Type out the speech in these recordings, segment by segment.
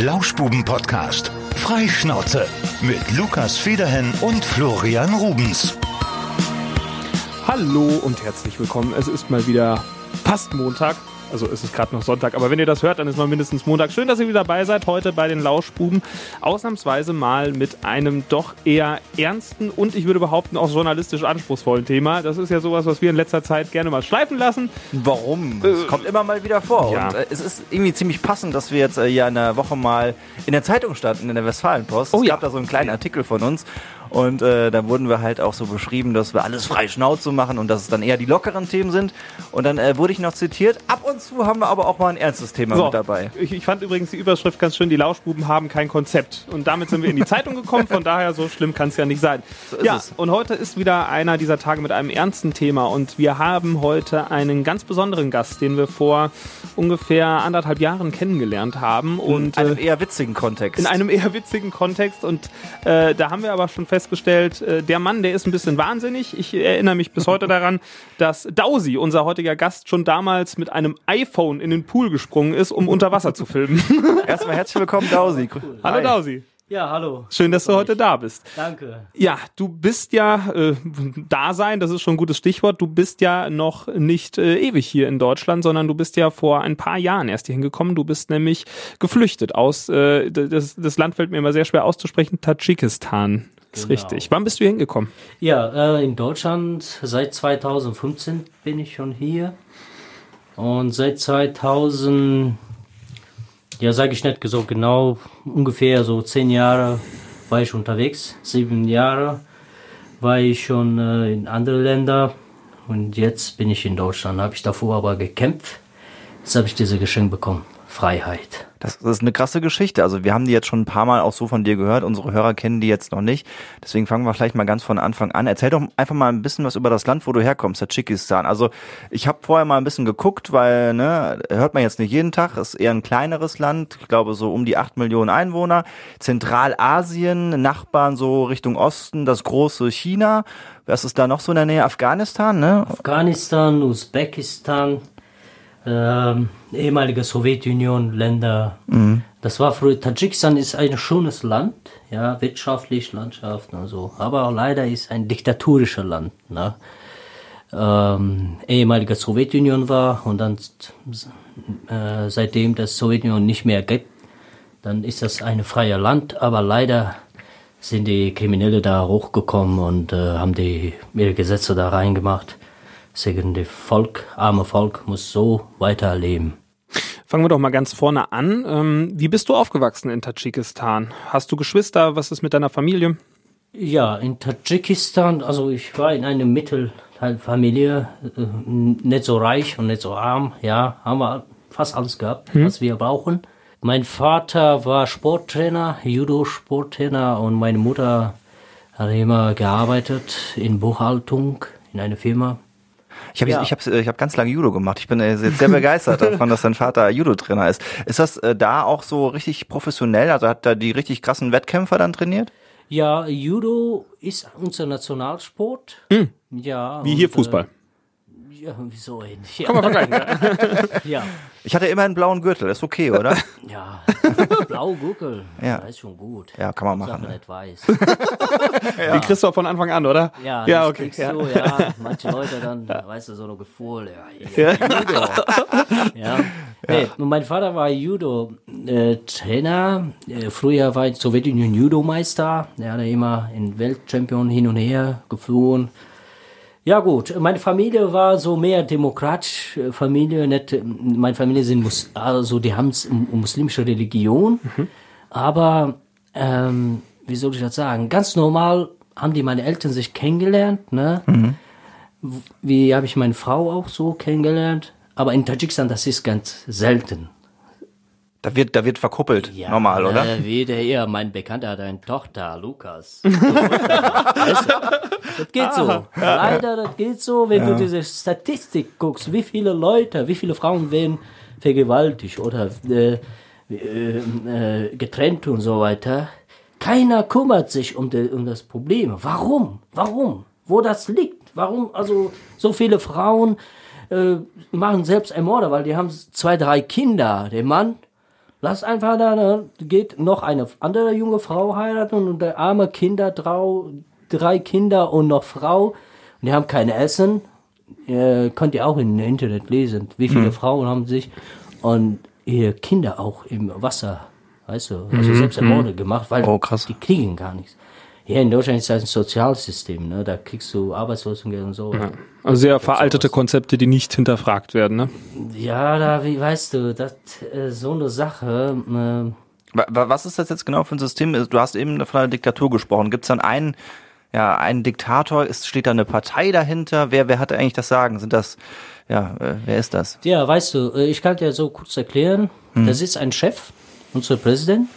Lauschbuben-Podcast. Freischnauze mit Lukas Federhen und Florian Rubens. Hallo und herzlich willkommen. Es ist mal wieder fast Montag. Also es ist gerade noch Sonntag, aber wenn ihr das hört, dann ist mal mindestens Montag. Schön, dass ihr wieder dabei seid heute bei den Lauschbuben. Ausnahmsweise mal mit einem doch eher ernsten und ich würde behaupten auch journalistisch anspruchsvollen Thema. Das ist ja sowas, was wir in letzter Zeit gerne mal schleifen lassen. Warum? Es kommt immer mal wieder vor. ja. Und äh, es ist irgendwie ziemlich passend, dass wir jetzt äh, ja in der Woche mal in der Zeitung standen, in der Westfalenpost. Oh es ja. gab da so einen kleinen Artikel von uns. Und äh, da wurden wir halt auch so beschrieben, dass wir alles frei Schnauze machen und dass es dann eher die lockeren Themen sind. Und dann äh, wurde ich noch zitiert. Ab und zu haben wir aber auch mal ein ernstes Thema So, mit dabei. Ich, ich fand übrigens die Überschrift ganz schön, die Lauschbuben haben kein Konzept. Und damit sind wir in die Zeitung gekommen, von daher so schlimm kann es ja nicht sein. ist ja, es. und heute ist wieder einer dieser Tage mit einem ernsten Thema und wir haben heute einen ganz besonderen Gast, den wir vor ungefähr anderthalb Jahren kennengelernt haben. Und In einem äh, eher witzigen Kontext. in einem eher witzigen Kontext. Und äh, da haben wir aber schon festgestellt, äh, der Mann, der ist ein bisschen wahnsinnig. Ich erinnere mich bis heute daran, dass Dausi, unser heutiger Gast, schon damals mit einem iPhone in den Pool gesprungen ist, um unter Wasser zu filmen. Erstmal herzlich willkommen, Dausi. Hallo Hi. Dausi. Ja, hallo. Schön, dass du heute da bist. Danke. Ja, du bist ja äh, da sein, das ist schon ein gutes Stichwort. Du bist ja noch nicht äh, ewig hier in Deutschland, sondern du bist ja vor ein paar Jahren erst hier hingekommen. Du bist nämlich geflüchtet aus, äh, das, das Land fällt mir immer sehr schwer auszusprechen, Tadschikistan. Das ist Genau. richtig. Wann bist du hingekommen? Ja, äh, in Deutschland seit 2015 bin ich schon hier. Und seit 2000, ja, sage ich nicht so genau, ungefähr so zehn Jahre war ich unterwegs. Sieben Jahre war ich schon äh, in andere Länder. Und jetzt bin ich in Deutschland. Habe ich davor aber gekämpft. Jetzt habe ich diese Geschenk bekommen. Freiheit. Das, ist eine krasse Geschichte. Also wir haben die jetzt schon ein paar Mal auch so von dir gehört. Unsere Hörer kennen die jetzt noch nicht. Deswegen fangen wir vielleicht mal ganz von Anfang an. Erzähl doch einfach mal ein bisschen was über das Land, wo du herkommst, Tadschikistan. Also ich habe vorher mal ein bisschen geguckt, weil ne, hört man jetzt nicht jeden Tag. Ist eher ein kleineres Land. Ich glaube so um die acht Millionen Einwohner. Zentralasien, Nachbarn so Richtung Osten, das große China. Was ist da noch so in der Nähe? Afghanistan, ne? Afghanistan, Usbekistan, ähm, ehemalige Sowjetunion, Länder. Das war früher. Tadschikistan ist ein schönes Land, ja, wirtschaftlich, Landschaft und so. Aber leider ist ein diktatorisches Land. Ne? Ähm, ehemalige Sowjetunion war und dann äh, seitdem das Sowjetunion nicht mehr gibt, dann ist das ein freies Land. Aber leider sind die Kriminelle da hochgekommen und äh, haben die ihre Gesetze da reingemacht. Deswegen das Volk, arme Volk, muss so weiterleben. Fangen wir doch mal ganz vorne an. Ähm, wie bist du aufgewachsen in Tadschikistan? Hast du Geschwister? Was ist mit deiner Familie? Ja, in Tadschikistan, also ich war in einer Mittelteilfamilie, äh, nicht so reich und nicht so arm, ja, haben wir fast alles gehabt, was wir brauchen. Mein Vater war Sporttrainer, Judo-Sporttrainer und meine Mutter hat immer gearbeitet in Buchhaltung in einer Firma. Ich habe Ja. ich hab, ich hab ganz lange Judo gemacht. Ich bin äh, jetzt sehr begeistert davon, dass dein Vater Judo-Trainer ist. Ist das äh, da auch so richtig professionell? Also hat da die richtig krassen Wettkämpfer dann trainiert? Ja, Judo ist unser Nationalsport. Ja. Wie hier Fußball. Äh, ja, wieso ähnlich. Kann man vergleichen. Ja, Ich hatte immer einen blauen Gürtel, ist okay, oder? ja. Blau Guckel. Ja. Das ist schon gut. Ja, kann man machen, ne? nicht weiß. Den kriegst du auch von Anfang an, oder? Ja, ja das okay. kriegst Ja. Du, ja, manche Leute dann, weißt du, so ein Gefühl, ja, Judo. ja. Und mein Vater war Judo-Trainer. Äh, früher war ich Sowjetunion Judo-Meister. Er hat immer in Weltchampion hin und her geflogen. Ja gut, meine Familie war so mehr demokratisch Familie, nicht, meine Familie sind Mus also die haben muslimische Religion, aber ähm, wie soll ich das sagen? Ganz normal haben die meine Eltern sich kennengelernt, ne? W- Wie habe ich meine Frau auch so kennengelernt? Aber in Tadschikistan das ist ganz selten. Da wird, da wird verkuppelt, normal, oder? Äh, wie der hier, mein Bekannter hat eine Tochter, Lukas. weißt du, das geht so. Leider, das geht so, wenn du diese Statistik guckst, wie viele Leute, wie viele Frauen werden vergewaltigt oder äh, äh, äh, getrennt und so weiter. Keiner kümmert sich um, de, um das Problem. Warum? Warum? Wo das liegt? Warum also so viele Frauen äh, machen selbst Ermorde, weil die haben zwei, drei Kinder. Der Mann Lass einfach da, da geht noch eine andere junge Frau heiraten und der arme Kinder, drau, drei Kinder und noch Frau. Und die haben kein Essen. Äh, könnt ihr auch im Internet lesen, wie viele Frauen haben sich und ihre Kinder auch im Wasser, weißt du, also selbst ermordet gemacht, weil Oh, die kriegen gar nichts. Hier in Deutschland ist das ein Sozialsystem, ne? da kriegst du Arbeitslosengeld und so. Also sehr veraltete Konzepte, die nicht hinterfragt werden. Ne? Ja, da, wie weißt du, das äh, so eine Sache. Äh, Wa- wa- Was ist das jetzt genau für ein System? Du hast eben von einer Diktatur gesprochen. Gibt es dann einen, ja, einen Diktator? Ist, steht da eine Partei dahinter? Wer, wer hat eigentlich das Sagen? Sind das, ja, äh, wer ist das? ja, weißt du, äh, ich kann dir so kurz erklären. Da sitzt ein Chef, unser Präsident.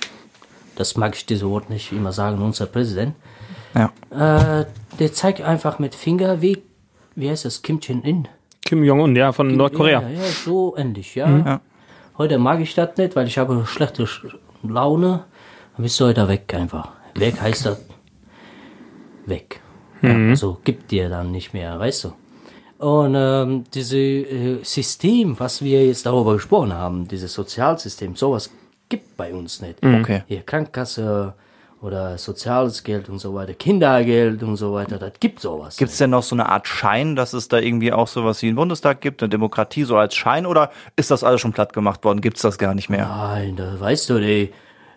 Das mag ich dieses Wort nicht immer sagen, unser Präsident. Ja. Äh, der zeigt einfach mit Finger, wie, wie heißt das, Kim Jong-un. Kim Jong-un, ja, von Nordkorea. Ja, ja, so ähnlich, ja. Heute mag ich das nicht, weil ich habe schlechte Sch- Laune. Dann bist du heute weg einfach. Weg heißt das weg. Ja, also gibt dir dann nicht mehr, weißt du. Und ähm, dieses äh, System, was wir jetzt darüber gesprochen haben, dieses Sozialsystem, sowas gibt bei uns nicht. Okay. Hier Krankenkasse oder soziales Geld und so weiter, Kindergeld und so weiter, das gibt sowas. Gibt es denn noch so eine Art Schein, dass es da irgendwie auch sowas wie einen Bundestag gibt, eine Demokratie so als Schein oder ist das alles schon platt gemacht worden? Gibt es das gar nicht mehr? Nein, da, weißt du, der,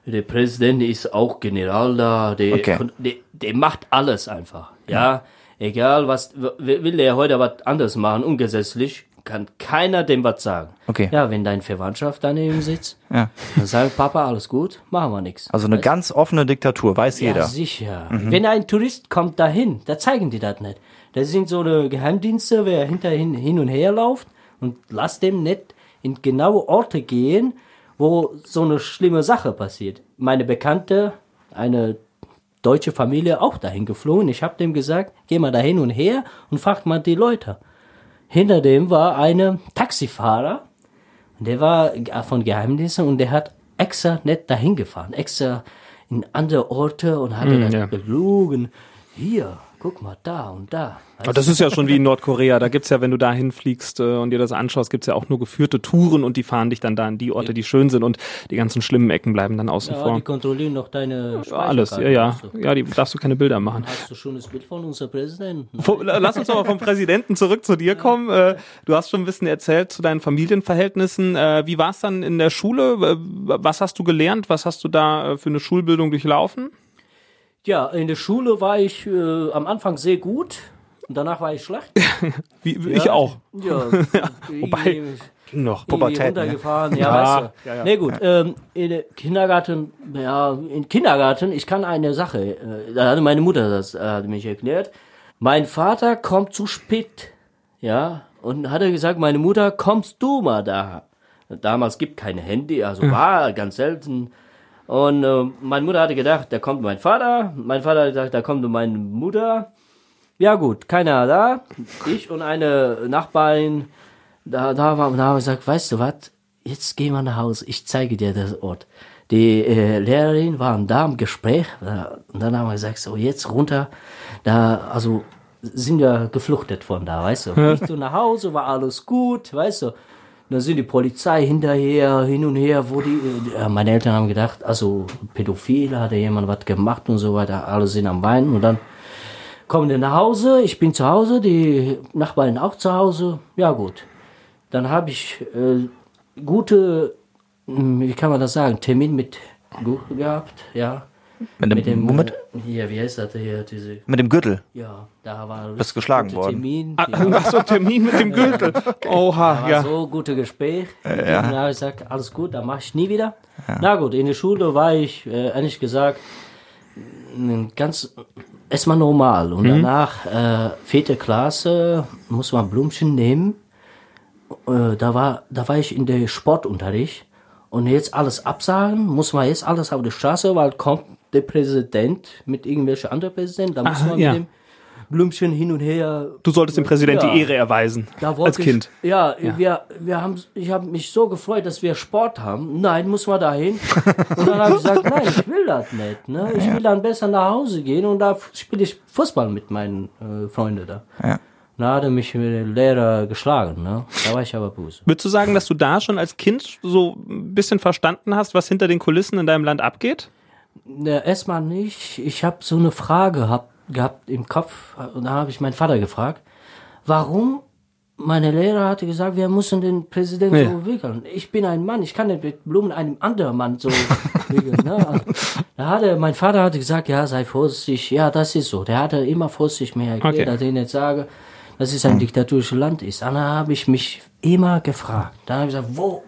der Präsident ist auch General da, der, Okay. der, der macht alles einfach. Ja, egal was, will der heute was anderes machen, ungesetzlich, kann keiner dem was sagen. Okay. Ja, wenn dein Verwandtschaft daneben sitzt, Ja. dann sagt Papa, alles gut, machen wir nichts. Also eine ganz offene Diktatur, weiß Ja, jeder. sicher. Wenn ein Tourist kommt dahin, da zeigen die das nicht. Da sind so eine Geheimdienste, wer hinterhin hin und her läuft und lasst dem nicht in genaue Orte gehen, wo so eine schlimme Sache passiert. Meine Bekannte, eine deutsche Familie, auch dahin geflogen. Ich habe dem gesagt, geh mal da hin und her und fragt mal die Leute. Hinter dem war eine Taxifahrer, der war von Geheimdiensten und der hat extra nicht dahin gefahren, extra in andere Orte und hat dann ja. gelogen. Hier, guck mal da und da. Aber das ist ja schon wie in Nordkorea. Da gibt's ja, wenn du da hinfliegst äh, und dir das anschaust, gibt's ja auch nur geführte Touren und die fahren dich dann da an die Orte, die schön sind und die ganzen schlimmen Ecken bleiben dann außen ja, vor. die kontrollieren noch deine Ja, alles, ja, ja. Ja, die darfst du keine Bilder machen. Hast du schon das Bild von unserem Präsidenten? Lass uns doch mal vom Präsidenten zurück zu dir kommen. Äh, Du hast schon ein bisschen erzählt zu deinen Familienverhältnissen. Äh, Wie war es dann in der Schule? Was hast du gelernt? Was hast du da für eine Schulbildung durchlaufen? Ja, in der Schule war ich äh, am Anfang sehr gut und danach war ich schlecht. Wie, Ich auch. Ja, Wobei- Ging noch. Pubertät, ne? runtergefahren, ja, Ja, weißt du. ja, ja. Nee, gut, ähm, in der Kindergarten, ja, im Kindergarten, ich kann eine Sache, äh, da hatte meine Mutter das, äh, hat mich erklärt. Mein Vater kommt zu spät, ja, und hat er gesagt, meine Mutter, kommst du mal da? Damals gibt kein Handy, also war ganz selten. Und äh, meine Mutter hatte gedacht, da kommt mein Vater. Mein Vater hat gesagt, da kommt meine Mutter. Ja gut, keiner da. Ich und eine Nachbarin, da, da war, da haben wir gesagt, weißt du was, jetzt gehen wir nach Hause, ich zeige dir das Ort. Die äh, Lehrerin waren da im Gespräch da, und dann haben wir gesagt, so jetzt runter, da, also sind wir gefluchtet von da, weißt du. Ich so nach Hause, war alles gut, weißt du. Dann sind die Polizei hinterher, hin und her, wo die, äh, meine Eltern haben gedacht, also Pädophile, hat ja jemand was gemacht und so weiter, alle sind am Weinen und dann kommen wir nach Hause, ich bin zu Hause, die Nachbarn auch zu Hause, ja gut. Dann habe ich äh, gute, hm, wie kann man das sagen, Termin mit gehabt, ja. Mit dem, Mit dem, womit? Äh, hier, wie heißt das hier, diese, Mit dem Gürtel. ja, da war Bist geschlagen gute worden. Termin, Ah, ja. Ach so, Termin mit dem Gürtel. Oha, war ja. so gute Gespräch. Und dann habe ich gesagt, alles gut, dann mache ich nie wieder. Na gut, in der Schule war ich, äh, ehrlich gesagt, ganz erstmal normal. Und danach, äh, vierte Klasse, muss man Blumchen nehmen. Äh, da, war, da war ich in der Sportunterricht. Und jetzt alles absagen, muss man jetzt alles auf der Straße, weil kommt der Präsident mit irgendwelchen anderen Präsidenten, da muss Ah, man ja. mit dem Blümchen hin und her Du solltest dem Präsident Ja. die Ehre erweisen. als Kind. Ich, ja, Wir, wir haben, ich habe mich so gefreut, dass wir Sport haben. Nein, muss man dahin. Und dann habe ich gesagt, nein, ich will das nicht. Ne? Ich will dann besser nach Hause gehen und da spiele ich Fußball mit meinen äh, Freunden da. Ja. Da hat er mich mit dem Lehrer geschlagen, ne? Da war ich aber böse. Würdest du sagen, dass du da schon als Kind so ein bisschen verstanden hast, was hinter den Kulissen in deinem Land abgeht? Ja, erstmal nicht. Ich habe so eine Frage gehabt, gehabt im Kopf und da habe ich meinen Vater gefragt, warum meine Lehrer hatte gesagt, wir müssen den Präsidenten Ja. so wickeln. Ich bin ein Mann, ich kann nicht mit Blumen einem anderen Mann so wickeln. Ne? Also, da hatte, mein Vater hatte gesagt, ja, sei vorsichtig. Ja, das ist so. Der hatte immer vorsichtig mir erklärt, Okay. dass ich nicht sage, dass es ein diktatorisches Land ist. Dann habe ich mich immer gefragt. Dann habe ich gesagt, wo,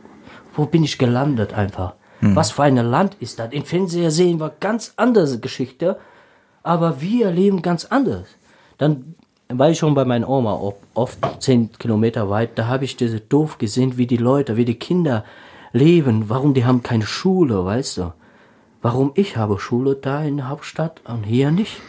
wo bin ich gelandet einfach? Was für ein Land ist das? Im Fernseher sehen wir ganz andere Geschichte, aber wir leben ganz anders. Dann war ich schon bei meiner Oma oft zehn Kilometer weit, da habe ich diese doof gesehen, wie die Leute, wie die Kinder leben, warum die haben keine Schule, weißt du? Warum ich habe Schule da in der Hauptstadt und hier nicht?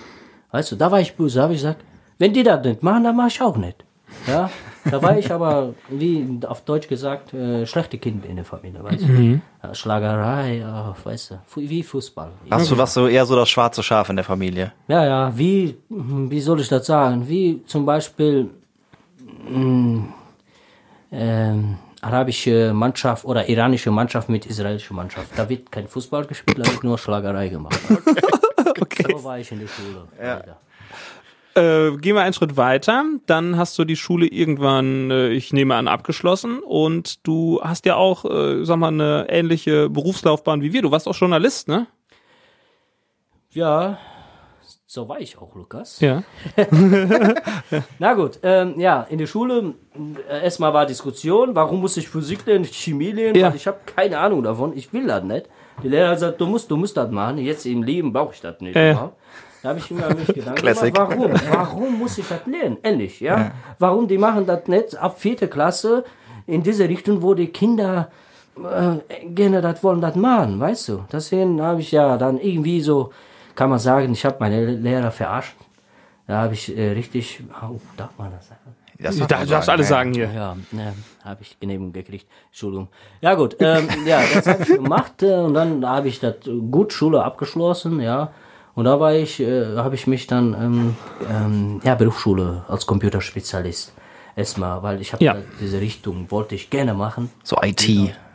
Weißt du, da war ich böse, habe ich gesagt, wenn die das nicht machen, dann mache ich auch nicht. Ja, da war ich aber, wie auf Deutsch gesagt, äh, schlechte Kind in der Familie, weißt du? Ja, Schlagerei, ja, weißt du, wie Fußball. Hast du was so eher so das schwarze Schaf in der Familie? Ja, ja, wie, wie soll ich das sagen? Wie zum Beispiel mh, ähm, arabische Mannschaft oder iranische Mannschaft mit israelischer Mannschaft. Da wird kein Fußball gespielt, da wird nur Schlagerei gemacht. Okay. So war ich in der Schule. leider. Äh, gehen wir einen Schritt weiter. Dann hast du die Schule irgendwann, äh, ich nehme an, abgeschlossen und du hast ja auch, äh, sag mal, eine ähnliche Berufslaufbahn wie wir. Du warst auch Journalist, ne? Ja, so war ich auch, Lukas. Ja. Na gut, ähm, ja, in der Schule äh, erstmal war Diskussion, warum muss ich Physik lernen, Chemie lernen, Ja. ich habe keine Ahnung davon, ich will das nicht. Die Lehrer gesagt, du musst, du musst das machen, jetzt im Leben brauche ich das nicht. Ja. überhaupt. Da habe ich immer mich Gedanken Classic. gemacht, warum? Warum muss ich das lernen? Ehrlich, ja? Warum die machen das nicht ab vierte Klasse in diese Richtung, wo die Kinder äh, gerne das wollen, das machen, weißt du? Deswegen habe ich ja dann irgendwie so, kann man sagen, ich habe meine Lehrer verarscht. Da habe ich äh, richtig, oh, darf man das sagen? Das Du darf darfst alles ja. sagen hier. Ja, ne, habe ich Genehmigung gekriegt. Entschuldigung. Ja gut, ähm, ja, das habe ich gemacht äh, und dann habe ich das gut Schule abgeschlossen, ja. Und da war ich, äh, habe ich mich dann ähm, ähm, ja Berufsschule als Computerspezialist erstmal, weil ich habe Ja. diese Richtung wollte ich gerne machen. So IT.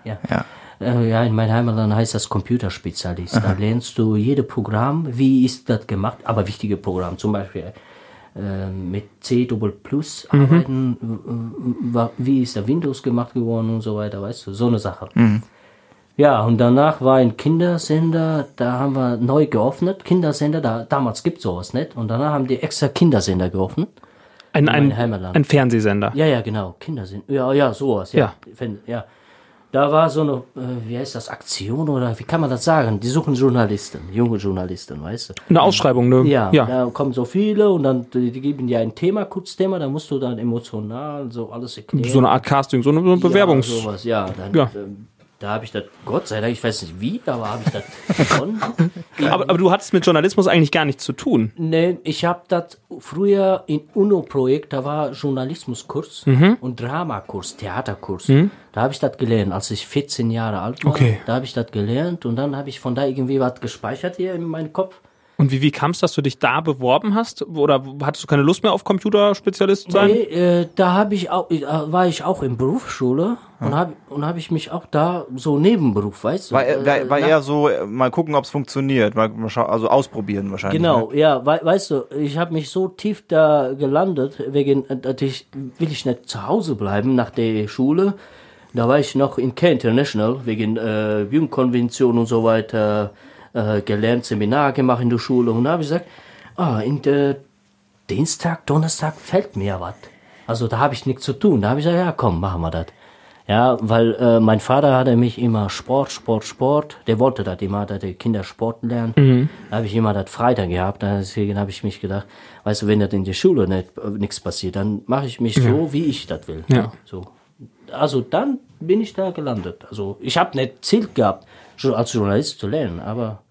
Ja. Ja. Äh, ja, in meinem Heimatland heißt das Computerspezialist. Da lernst du jede Programm, wie ist das gemacht, aber wichtige Programme, zum Beispiel äh, mit C Plus arbeiten, w- wie ist der Windows gemacht geworden und so weiter, weißt du, so eine Sache. Ja, und danach war ein Kindersender, da haben wir neu geöffnet, Kindersender, da, damals gibt sowas nicht, und danach haben die extra Kindersender geöffnet. Ein, ein, ein Fernsehsender. Ja, ja, genau. Kindersinn. Ja, ja, sowas. Ja. Wenn, ja. Da war so eine, äh, wie heißt das, Aktion oder wie kann man das sagen? Die suchen Journalisten, junge Journalisten, weißt du? Eine Ausschreibung, ne? Ja, ja. da kommen so viele und dann die, die geben dir ein Thema, Kurzthema, da musst du dann emotional so alles erklären. So eine Art Casting, so eine, so eine Bewerbungs... Ja, sowas, ja. Dann, Ja. Ähm, da habe ich das, Gott sei Dank, ich weiß nicht wie, aber habe ich das gewonnen. aber, aber du hattest mit Journalismus eigentlich gar nichts zu tun. Nee, ich habe das früher in UNO-Projekt, da war Journalismuskurs Mhm. und Dramakurs, Theaterkurs. Da habe ich das gelernt, als ich 14 Jahre alt war. Okay. Da habe ich das gelernt und dann habe ich von da irgendwie was gespeichert hier in meinem Kopf. Und wie, wie kam es, dass du dich da beworben hast? Oder hattest du keine Lust mehr auf Computerspezialist zu sein? Nee, äh, da habe ich auch, äh, war ich auch in Berufsschule und habe und habe ich mich auch da so Nebenberuf, weißt du? War, war, äh, war eher so, äh, mal gucken, ob es funktioniert. Mal, also ausprobieren wahrscheinlich. Genau, Ne? ja, wei weißt du, ich habe mich so tief da gelandet, wegen, dass ich will ich nicht zu Hause bleiben nach der Schule. Da war ich noch in Care International wegen äh, Jugendkonvention und so weiter äh, gelernt, Seminar gemacht in der Schule und da habe ich gesagt, ah, in der Dienstag, Donnerstag fällt mir was. Also da habe ich nichts zu tun. Da habe ich gesagt, ja komm, machen wir das. Ja, weil äh, mein Vater hatte mich immer Sport, Sport, Sport. Der wollte das immer, dass die Kinder Sport lernen. Da habe ich immer das Freitag gehabt. Deswegen habe ich mich gedacht, weißt du, wenn das in der Schule nicht äh, nichts passiert, dann mache ich mich so, wie ich das will. Ja. So. Also dann bin ich da gelandet. Also ich habe nicht Ziel gehabt, als Journalist zu lernen, aber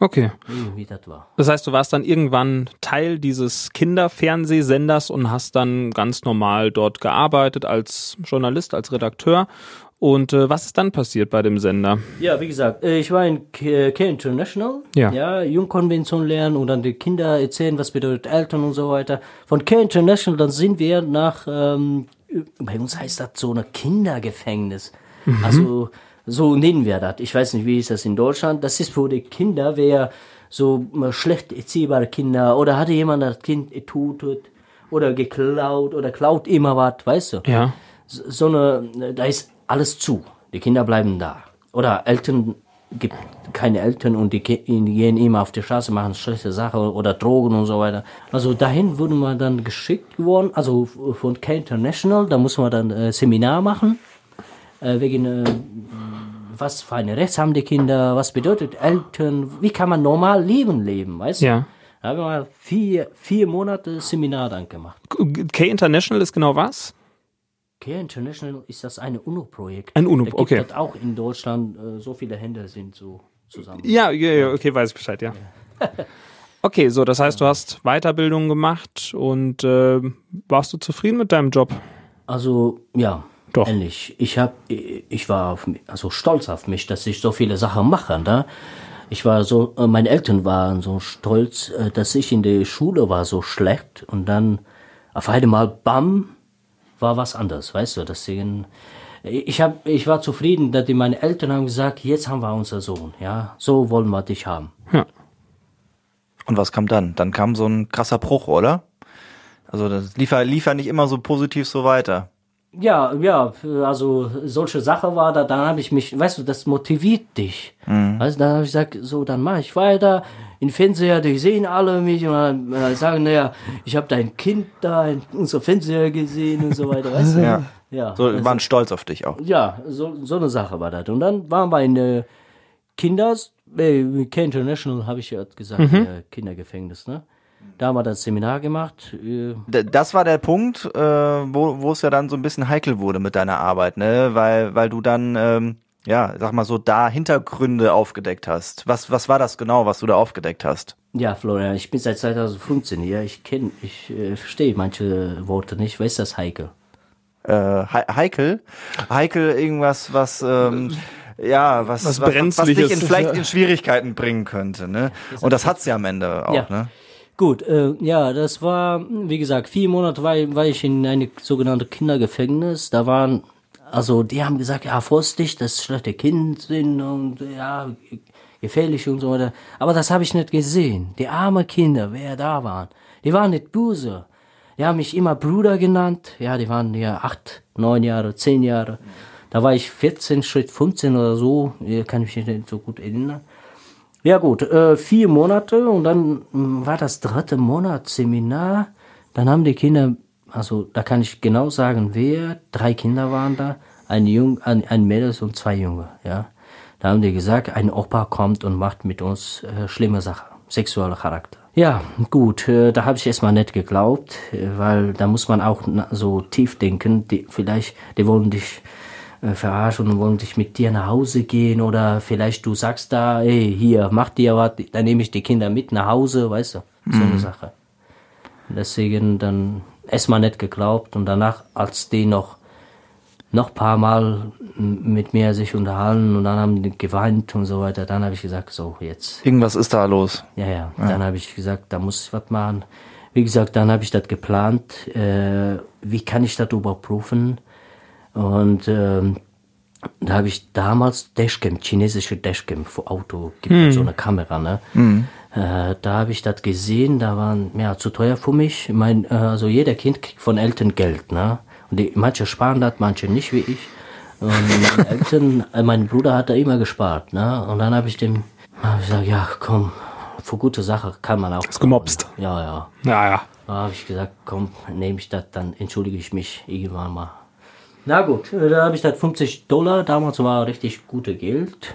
Okay. irgendwie das war. Das heißt, du warst dann irgendwann Teil dieses Kinderfernsehsenders und hast dann ganz normal dort gearbeitet als Journalist, als Redakteur. Und äh, was ist dann passiert bei dem Sender? Ja, wie gesagt, äh, ich war in K K International. Ja. ja. Jungkonvention lernen und dann die Kinder erzählen, was bedeutet Eltern und so weiter. Von K International, dann sind wir nach, ähm, bei uns heißt das so eine Kindergefängnis. Also, so nennen wir das. Ich weiß nicht, wie ist das in Deutschland. Das ist für die Kinder, wer so schlecht erziehbare Kinder oder hatte jemand das Kind getötet oder geklaut oder klaut immer was, weißt du? Ja. so eine, da ist alles zu. Die Kinder bleiben da. Oder Eltern gibt keine Eltern und die gehen immer auf die Straße, machen schlechte Sachen oder Drogen und so weiter. Also dahin wurden wir dann geschickt geworden, also von K International, da muss man dann äh, Seminar machen, äh, wegen äh, was für eine Rechts haben die Kinder, was bedeutet Eltern, wie kann man normal Leben leben, weißt du? Ja. Da haben wir vier, vier Monate Seminar dann gemacht. K International ist genau was? Care International ist das eine UNO-Projekt. Ein UNO, da gibt okay. Das auch in Deutschland, äh, so viele Hände sind so zusammen. Ja, ja, ja, okay, weiß ich Bescheid, ja. Okay, so, das heißt, du hast Weiterbildung gemacht und äh, warst du zufrieden mit deinem Job? Also, ja. Doch. Ähnlich. Ich hab, ich war auf, also stolz auf mich, dass ich so viele Sachen mache. Ne? Ich war so, äh, meine Eltern waren so stolz, äh, dass ich in der Schule war so schlecht und dann auf einmal, bam, war was anderes, weißt du. Deswegen, ich hab, ich war zufrieden, dass die meine Eltern haben gesagt, jetzt haben wir unser Sohn, ja, so wollen wir dich haben. Und was kam dann? Dann kam so ein krasser Bruch, oder? Also das lief ja, lief ja nicht immer so positiv so weiter. Ja, ja, also solche Sache war da, dann habe ich mich, weißt du, das motiviert dich. Weißt du, dann habe ich gesagt, so, dann mache ich weiter. In Fernseher, die sehen alle mich und dann äh, sagen, naja, ich habe dein Kind da in unserem Fernseher gesehen und so weiter, weißt du? Ja. Ja, So also- waren stolz auf dich auch. ja so, so eine Sache war das. Und dann waren wir in äh, Kinders, äh, K International, habe ich ja gesagt, äh, Kindergefängnis, ne? Da haben wir das Seminar gemacht. Äh, Das war der Punkt, äh, wo, wo es ja dann so ein bisschen heikel wurde mit deiner Arbeit, ne? Weil, weil du dann, ähm, ja, sag mal so, da Hintergründe aufgedeckt hast. Was, was war das genau, was du da aufgedeckt hast? Ja, Florian, ich bin seit 2015 hier. Ich kenne, ich äh, verstehe manche Worte nicht. Was ist das heikel? Äh, He- heikel? Heikel irgendwas, was, ähm, ja, was, Was was, was dich in, vielleicht in Schwierigkeiten bringen könnte, ne? Und das hat's ja am Ende auch, Ja. ne? Gut, äh, ja, das war, wie gesagt, vier Monate war, war ich in eine sogenannte Kindergefängnis. Da waren, also die haben gesagt, ja, vorsichtig, dass schlechte Kinder sind und ja, gefährlich und so weiter. Aber das habe ich nicht gesehen. Die armen Kinder, wer da waren, die waren nicht böse. Die haben mich immer Bruder genannt. Ja, die waren ja acht, neun Jahre, zehn Jahre. Da war ich 14, Schritt 15 oder so. Ja, Kann ich mich nicht so gut erinnern. Ja gut, äh, vier Monate und dann mh, war das dritte Monat Seminar. Dann haben die Kinder, also da kann ich genau sagen, wer, drei Kinder waren da, ein Jung, ein, ein Mädels und zwei Junge, ja. Da haben die gesagt, ein Opa kommt und macht mit uns äh, schlimme Sachen, sexueller Charakter. Ja, gut, äh, da habe ich erstmal nicht geglaubt, äh, weil da muss man auch so tief denken, die, vielleicht, die wollen dich äh, verarschen und wollen dich mit dir nach Hause gehen oder vielleicht du sagst da, ey, hier, mach dir was, dann nehme ich die Kinder mit nach Hause, weißt du, so eine Sache. Deswegen dann erstmal nicht geglaubt und danach, als die noch noch paar Mal mit mir sich unterhalten und dann haben die geweint und so weiter, dann habe ich gesagt, so jetzt Irgendwas ist da los. ja, ja. Dann habe ich gesagt, da muss ich was machen. Wie gesagt, dann habe ich das geplant. Äh, wie kann ich das überhaupt prüfen? Und ähm, da habe ich damals Dashcam, chinesische Dashcam für Auto, gibt halt so eine Kamera, ne? Äh, da habe ich das gesehen, da waren ja zu teuer für mich. Mein, äh, also jeder Kind kriegt von Eltern Geld, ne? Und die, manche sparen das, manche nicht wie ich. Und meine Eltern, äh, mein Bruder hat da immer gespart, ne? Und dann habe ich dem hab ich gesagt, ja, komm, für gute Sache kann man auch. Ist gemobst. Ja, ja. Ja, ja. Da habe ich gesagt, komm, nehme ich das, dann entschuldige ich mich irgendwann mal. Na gut, äh, da habe ich das 50 Dollar, damals war richtig gute Geld.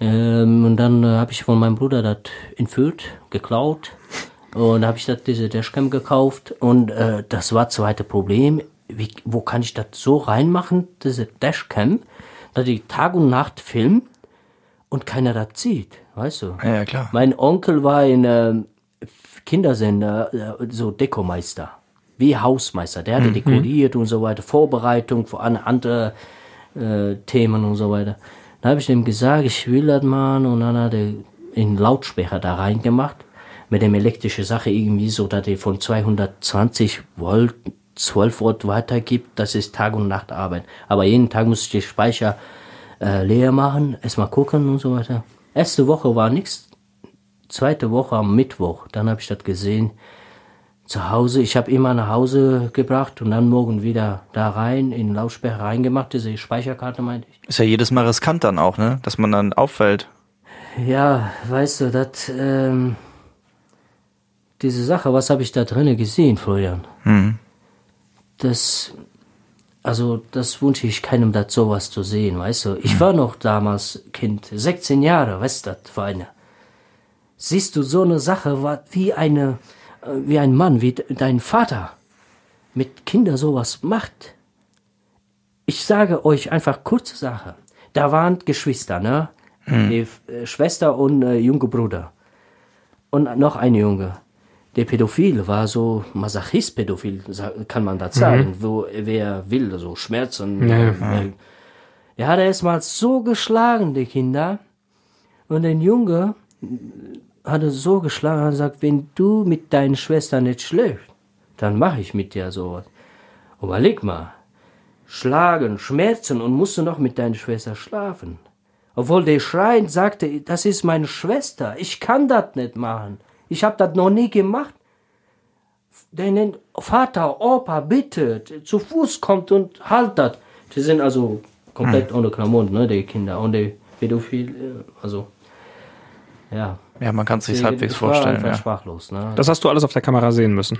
Ähm, und dann äh, habe ich von meinem Bruder das entführt, geklaut. Und habe ich das, diese Dashcam gekauft. Und äh, das war das zweite Problem. Wie, wo kann ich das so reinmachen, diese Dashcam, dass die Tag und Nacht filmt und keiner das sieht, weißt du? Ja, ja, klar. Mein Onkel war in ähm, Kindersender äh, so Dekomeister, wie Hausmeister. Der hatte dekoriert und so weiter, Vorbereitung für andere äh, Themen und so weiter. Da habe ich ihm gesagt, ich will das machen und dann hat er einen Lautsprecher da reingemacht mit dem elektrischen Sache irgendwie so, dass er von 220 Volt 12 Volt weitergibt. Das ist Tag und Nacht Arbeit. Aber jeden Tag muss ich den Speicher äh, leer machen, erstmal gucken und so weiter. Erste Woche war nichts. Zweite Woche am Mittwoch, dann habe ich das gesehen zu Hause. Ich habe immer nach Hause gebracht und dann morgen wieder da rein, in den Lautsprecher reingemacht, diese Speicherkarte meinte ich. Ist ja jedes Mal riskant dann auch, ne? Dass man dann auffällt. Ja, weißt du, das, ähm, diese Sache, was habe ich da drinnen gesehen, Florian? Hm. Das, also, das wünsche ich keinem, das sowas zu sehen, weißt du? Ich war noch damals Kind, 16 Jahre, weißt du, das war eine. Siehst du, so eine Sache war wie eine, wie ein Mann, wie dein Vater mit Kindern sowas macht. Ich sage euch einfach kurze Sache. Da waren Geschwister, ne? Die äh, Schwester und äh, junge Bruder. Und noch ein Junge. Der Pädophil war so Masochist-Pädophil, kann man das sagen, wo wer will, so Schmerzen. Ja, äh, Er hat erstmal so geschlagen, die Kinder. Und den Junge hat er so geschlagen, hat gesagt, wenn du mit deinen Schwestern nicht schläfst, dann mache ich mit dir sowas. Überleg mal. Schlagen, Schmerzen und musst du noch mit deiner Schwester schlafen. Obwohl der schreiend sagte, das ist meine Schwester, ich kann das nicht machen. Ich habe das noch nie gemacht. Den Vater, Opa, bitte, zu Fuß kommt und halt das. Die sind also komplett ohne Klamotten, ne, die Kinder, und die Pädophil, äh, also, ja. Ja, man kann es sich halbwegs vorstellen. Ja. sprachlos, ne. Das hast du alles auf der Kamera sehen müssen.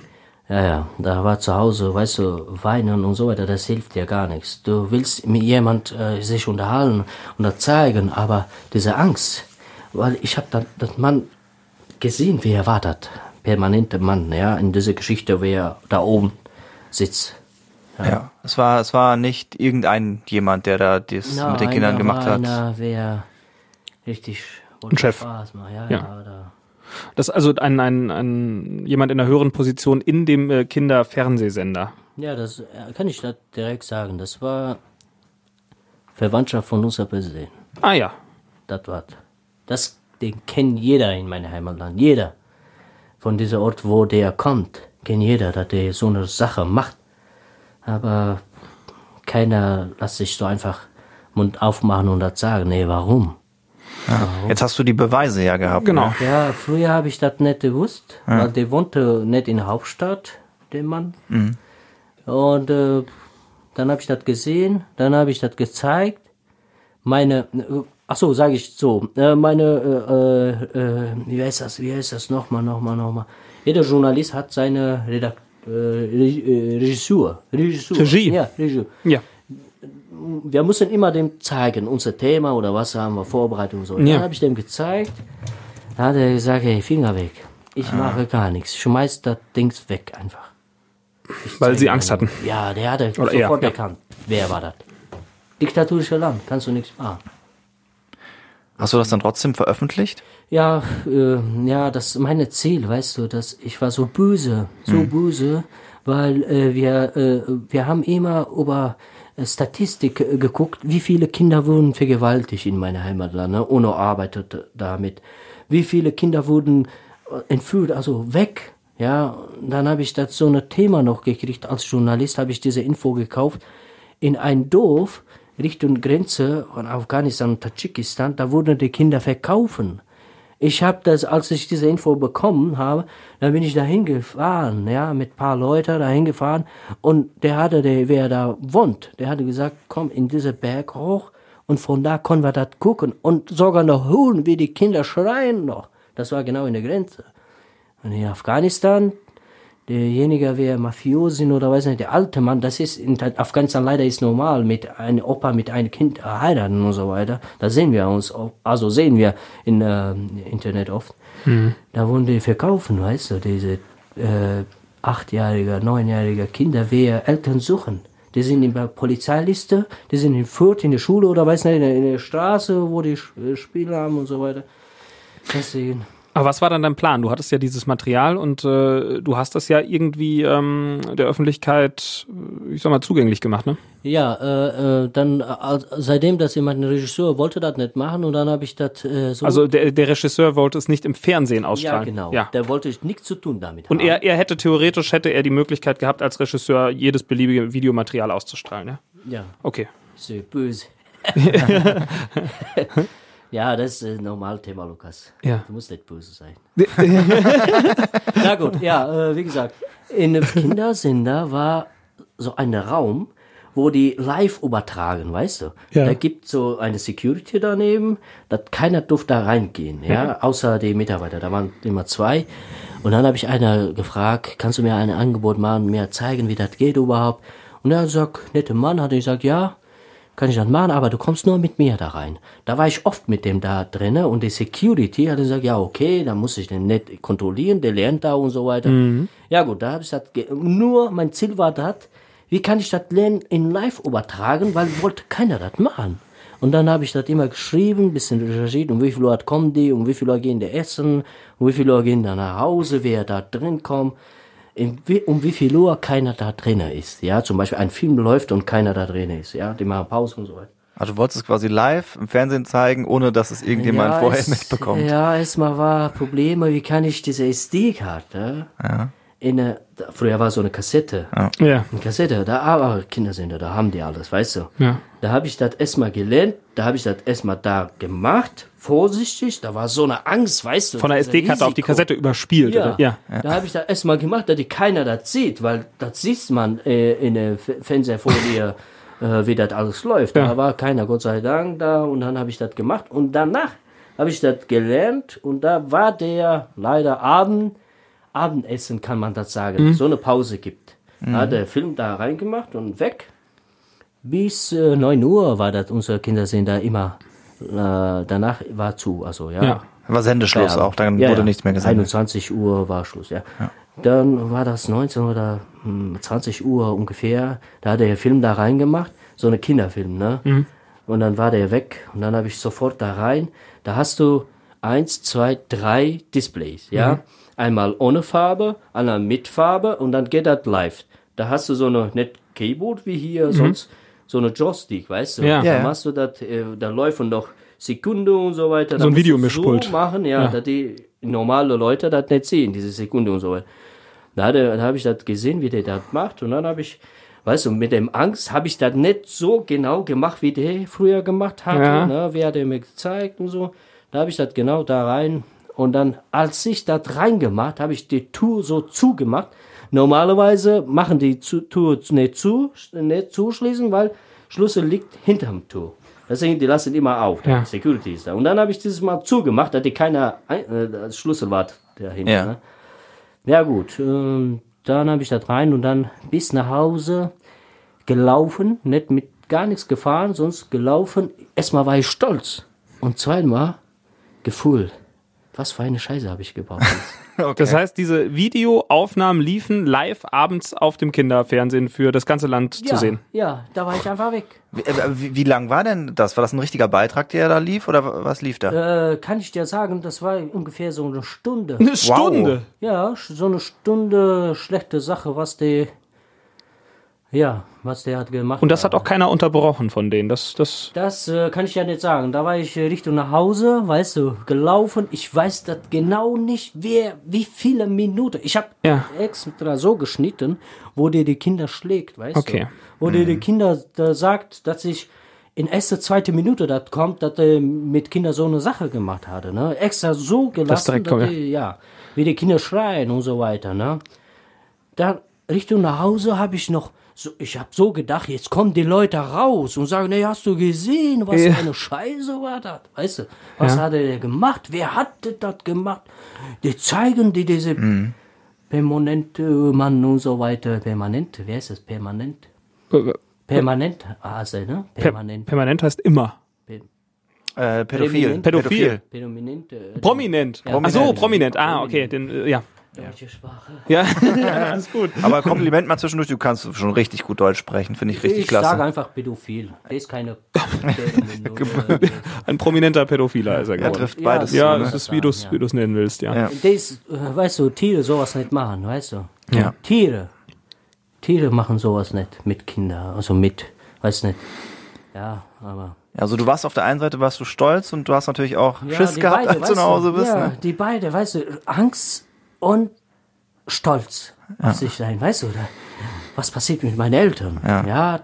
Ja, ja, da war zu Hause, weißt du, weinen und so weiter, das hilft dir gar nichts. Du willst mit jemand äh, sich unterhalten und das zeigen, aber diese Angst, weil ich habe dann das Mann gesehen, wie er war das permanente Mann, ja, in dieser Geschichte, wie er da oben sitzt. Ja. Es war, es war nicht irgendein jemand, der da das Na, mit den Kindern einer gemacht war hat. Einer, wer richtig Ein Chef. Spaß macht, ja, Ja. ja. da. Das ist also ein, ein, ein jemand in einer höheren Position in dem äh, Kinderfernsehsender. Ja, das äh, kann ich das direkt sagen. Das war Verwandtschaft von unser Präsident. Ah ja. Das war's. Das, den kennt jeder in meinem Heimatland. Jeder. Von diesem Ort, wo der kommt, kennt jeder, dass der so eine Sache macht. Aber keiner lässt sich so einfach Mund aufmachen und das sagen. Nee, warum? Jetzt hast du die Beweise ja gehabt. Genau. Ne? Ja, früher habe ich das nicht gewusst, weil der wohnte nicht in der Hauptstadt, der Mann. Und äh, dann habe ich das gesehen, dann habe ich das gezeigt. Meine, äh, ach so, sage ich so, äh, meine, äh, äh, wie heißt das, wie heißt das nochmal, nochmal, nochmal. Jeder Journalist hat seine Redakt äh, äh, Regisseur, Regisseur. Regie. Ja, Regie Ja. Wir müssen immer dem zeigen, unser Thema oder was haben wir vorbereitet und so. Ja. Dann habe ich dem gezeigt. Da hat er gesagt, hey, Finger weg. Ich mache gar nichts. Schmeiß das Dings weg einfach. Ich Weil sie Angst hatten. Ja, der hatte Oder sofort ja. erkannt. Wer war das? Diktatorisches Land, kannst du nichts machen. Hast du das dann trotzdem veröffentlicht? Ja, äh, ja, das ist meine Ziel, weißt du, dass ich war so böse, so böse, weil äh, wir äh, wir haben immer über äh, Statistik geguckt, wie viele Kinder wurden vergewaltigt in meiner Heimatland, ne? Uno arbeitet damit. Wie viele Kinder wurden äh, entführt, also weg. Ja, dann habe ich das so ein Thema noch gekriegt. Als Journalist habe ich diese Info gekauft. In ein Dorf Richtung Grenze von Afghanistan und Tadschikistan, da wurden die Kinder verkaufen. Ich habe das, als ich diese Info bekommen habe, dann bin ich dahin gefahren, ja, mit paar Leuten dahin gefahren und der hatte, der, wer da wohnt, der hatte gesagt, komm in diese Berg hoch und von da können wir das gucken und sogar noch hören, wie die Kinder schreien noch. Das war genau in der Grenze. Und in Afghanistan, derjenige, wer Mafiosin oder weiß nicht, der alte Mann, das ist in Afghanistan leider ist normal, mit einem Opa mit einem Kind heiraten und so weiter. Da sehen wir uns, also sehen wir im äh, Internet oft. Da wurden die verkaufen, weißt du, diese äh, achtjährige, neunjährige Kinder, wer Eltern suchen. Die sind in der Polizeiliste, die sind in Fürth in der Schule oder weiß nicht, in der, in der Straße, wo die Spiele haben und so weiter. Deswegen. Aber was war dann dein Plan? Du hattest ja dieses Material und äh, du hast das ja irgendwie ähm, der Öffentlichkeit, äh, ich sag mal, zugänglich gemacht, ne? Ja, äh, äh, dann äh, seitdem, dass jemand ein Regisseur wollte das nicht machen und dann habe ich das äh, so. Also der, der Regisseur wollte es nicht im Fernsehen ja, ausstrahlen. genau. Ja. Der wollte nichts zu tun damit Und haben. er, er hätte theoretisch hätte er die Möglichkeit gehabt, als Regisseur jedes beliebige Videomaterial auszustrahlen, ja? ja, Okay. äh, böse. ja, das ist ein normales Thema, Lukas. Ja. Du musst nicht böse sein. Na gut, ja, äh, wie gesagt, in dem Kindersender war so ein Raum, wo die live übertragen, weißt du? Ja. Da gibt so eine Security daneben, dass keiner durfte da reingehen, ja, außer die Mitarbeiter. Da waren immer zwei. Und dann habe ich einer gefragt, kannst du mir ein Angebot machen, mir zeigen, wie das geht überhaupt? Und er gesagt, nette Mann, hat er gesagt, ja, kann ich das machen, aber du kommst nur mit mir da rein. Da war ich oft mit dem da drinne und die Security hat gesagt, ja okay, dann muss ich den nicht kontrollieren, der lernt da und so weiter. Ja gut, da habe ich das, nur mein Ziel war das, wie kann ich das lernen in live übertragen, weil wollte keiner das machen. Und dann habe ich das immer geschrieben, bisschen recherchiert, um wie viel Uhr kommen die, um wie viel Uhr gehen die essen, um wie viel Uhr gehen die nach Hause, wer da drin kommt um wie viel Uhr keiner da drin ist. Ja, zum Beispiel ein Film läuft und keiner da drin ist. Ja, die machen Pause und so weiter. Also du wolltest es quasi live im Fernsehen zeigen, ohne dass es irgendjemand ja, vorher es- mitbekommt. Ja, erstmal war Probleme, wie kann ich diese SD-Karte in eine, da- früher war so eine Kassette. Ja. Eine Kassette, da aber Kindersender, da haben die alles, weißt du. Ja. Da habe ich das erstmal gelernt, da habe ich das erstmal da gemacht, vorsichtig, da war so eine Angst, weißt du. Von der SD-Karte auf die. Kassette überspielt, Ja, oder? Ja. da habe ich das erstmal gemacht, dass die keiner das sieht, weil das sieht man äh, in der Fernsehfolie, äh, wie das alles läuft. Ja. Da war keiner, Gott sei Dank, da und dann habe ich das gemacht und danach habe ich das gelernt und da war der leider Abend, Abendessen kann man das sagen, so eine Pause gibt. Da hat der Film da reingemacht und weg. Bis äh, 9 Uhr war das unser Kindersender immer. Äh, danach war zu, also ja. Ja. War Sendeschluss Ja, auch, dann ja, wurde nichts mehr gesendet. 21 Uhr war Schluss, ja. Dann war das 19 oder hm, 20 Uhr ungefähr. Da hat der Film da reingemacht, so eine Kinderfilm, ne? Mhm. Und dann war der weg und dann habe ich sofort da rein. Da hast du eins, zwei, drei Displays, ja. Mhm. Einmal ohne Farbe, einmal mit Farbe und dann geht das live. Da hast du so eine, nicht Keyboard wie hier, sonst so eine Joystick, weißt du? Ja. Da Ja, machst du das, äh, da laufen noch Sekunde und so weiter. So ein Videomischpult. So machen, ja, Ja. dass die normale Leute das nicht sehen, diese Sekunde und so weiter. Da, hat da habe ich das gesehen, wie der das macht und dann habe ich, weißt du, mit dem Angst habe ich das nicht so genau gemacht, wie der früher gemacht hatte. Ja. Ne? Wer hat er mir gezeigt und so. Da habe ich das genau da rein und dann, als ich das reingemacht, habe ich die Tour so zugemacht. Normalerweise machen die zu, Tour nicht zu, nicht zuschließen, weil Schlüssel liegt hinterm Tour. Deswegen, die lassen immer auf. Ja. Security ist da. Und dann habe ich dieses Mal zugemacht, dass die keiner ein, äh, das Schlüssel war dahinter. Ja. Ne? Ja gut, ähm, dann habe ich das rein und dann bis nach Hause gelaufen, nicht mit gar nichts gefahren, sonst gelaufen. Erstmal war ich stolz und zweimal Gefühl. Was für eine Scheiße habe ich gebaut. Das heißt, diese Videoaufnahmen liefen live abends auf dem Kinderfernsehen für das ganze Land ja, zu sehen. ja, da war ich einfach weg. Wie, äh, wie, wie lang war denn das? War das ein richtiger Beitrag, der da lief oder was lief da? Äh, kann ich dir sagen, das war ungefähr so eine Stunde. Eine Stunde. Ja, sch- so eine Stunde schlechte Sache, was der, ja, was der hat gemacht. Und das hat auch keiner unterbrochen von denen. Das, das, Das äh, kann ich ja nicht sagen. Da war ich äh, Richtung nach Hause, weißt du, gelaufen. Ich weiß das genau nicht, wer, wie viele Minuten. Ich habe Ja. extra so geschnitten, wo dir die Kinder schlägt, weißt Okay. du. Wo dir die Kinder da sagt, dass ich in erste, zweite Minute das kommt, dass er mit Kindern so eine Sache gemacht hatte. Ne? Extra so gelassen, direkt dass die, ja, wie die Kinder schreien und so weiter. Ne? Dann Richtung nach Hause habe ich noch, so, ich habe so gedacht, jetzt kommen die Leute raus und sagen, hey, hast du gesehen, was Ja. für eine Scheiße war das? Weißt du, was Ja. hat er gemacht? Wer hat das gemacht? Die zeigen die diese permanente Mann und so weiter. Permanent, wer ist das? Permanent? äh, Permanent, also, ne? per, Permanent. permanent heißt immer. Äh, pädophil. Prominent. Pädophil. Prominent. äh, Prominent. Ja. Ach so, Prominent. prominent. Ah, okay. Den, äh, ja. Deutsche Sprache. Ja, alles gut. Aber Kompliment mal zwischendurch, du kannst schon richtig gut Deutsch sprechen, finde ich richtig ich klasse. sage einfach pädophil. Der ist keine. Ein prominenter Pädophiler ist er er geworden. trifft Ja, beides Ja, das ne? ist, wie du es Ja. nennen willst, ja. Ja. Der ist, äh, weißt du, Tiere sowas nicht machen, weißt du? Ja. Tiere. Tiere machen sowas nicht mit Kindern, also mit, weiß nicht. Ja, aber. Also du warst auf der einen Seite warst du stolz und du hast natürlich auch Ja, Schiss gehabt, beide, als du weißt nach Hause bist. Ja, Ne? die beide, weißt du, Angst und Stolz auf sich sein, weißt du, da, was passiert mit meinen Eltern? Ja.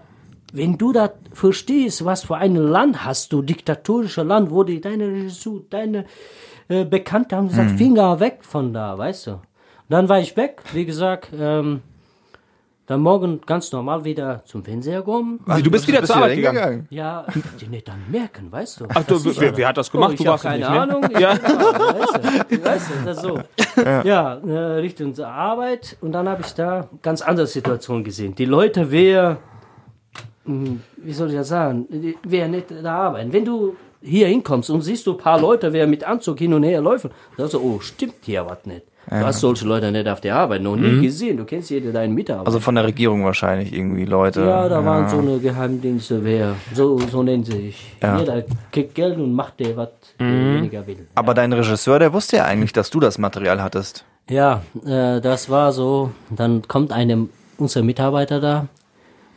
wenn du das verstehst, was für ein Land hast du, diktatorische Land, wo die deine Regisseur, deine äh, Bekannte haben gesagt, Mhm. Finger weg von da, weißt du. Und dann war ich weg, wie gesagt, ähm, dann morgen ganz normal wieder zum Fernseher kommen. Du bist wieder zur Arbeit gegangen. hingegangen. Ja, die nicht dann merken, weißt du. Ach, du, wer, wer hat das gemacht? Oh, ich du warst keine nicht, ne? Ahnung. Ich Ja. weißt du, weißt du, das so. Ja, äh, Richtung zur Arbeit und dann habe ich da ganz andere Situation gesehen. Die Leute, wer, hm, wie soll ich das sagen, wer nicht da arbeiten. Wenn du hier hinkommst und siehst du ein paar Leute, wer mit Anzug hin und her laufen, dann sagst du, oh, stimmt hier was nicht. Du hast solche Leute nicht auf der Arbeit noch nie gesehen. Du kennst jede deinen Mitarbeiter. Also von der Regierung wahrscheinlich irgendwie Leute. Ja, da waren so eine Geheimdienste, wer, so, so nennen sie sich. Ja. Jeder kriegt Geld und macht der, was der weniger will. Aber dein Regisseur, der wusste ja eigentlich, dass du das Material hattest. Ja, äh, das war so. Dann kommt einem unser Mitarbeiter da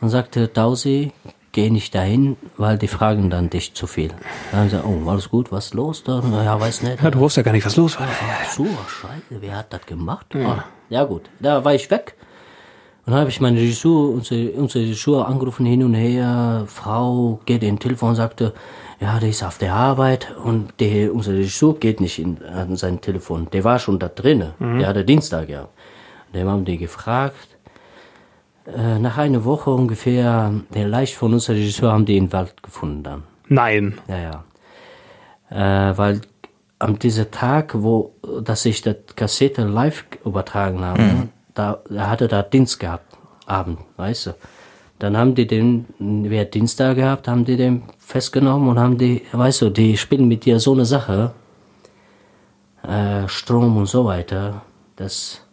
und sagte, Dausi, geh nicht dahin, weil die fragen dann dich zu viel. Dann haben sie, oh, alles gut, was ist los da? Ja, weiß nicht. Ja, du wusstest ja gar nicht, was los war. Ach so, scheiße, wer hat das gemacht? Ah, ja gut, da war ich weg. Und dann habe ich meine Regisseur, unsere, unsere Regisseur angerufen hin und her. Frau geht in Telefon und sagte, ja, der ist auf der Arbeit und der, unser Regisseur geht nicht in, an sein Telefon. Der war schon da drinnen. Der hatte Dienstag, ja. Dem haben die gefragt. Äh, nach einer Woche ungefähr, der Leicht von unserem Regisseur haben die im Wald gefunden dann. Nein. Ja, ja. Äh, weil am diesem Tag, wo dass ich das Kassette live übertragen habe, da, da hatte da Dienst gehabt, Abend, weißt du. Dann haben die den, wer Dienst da gehabt, haben die den festgenommen und haben die, weißt du, die spielen mit dir so eine Sache, äh, Strom und so weiter. Das,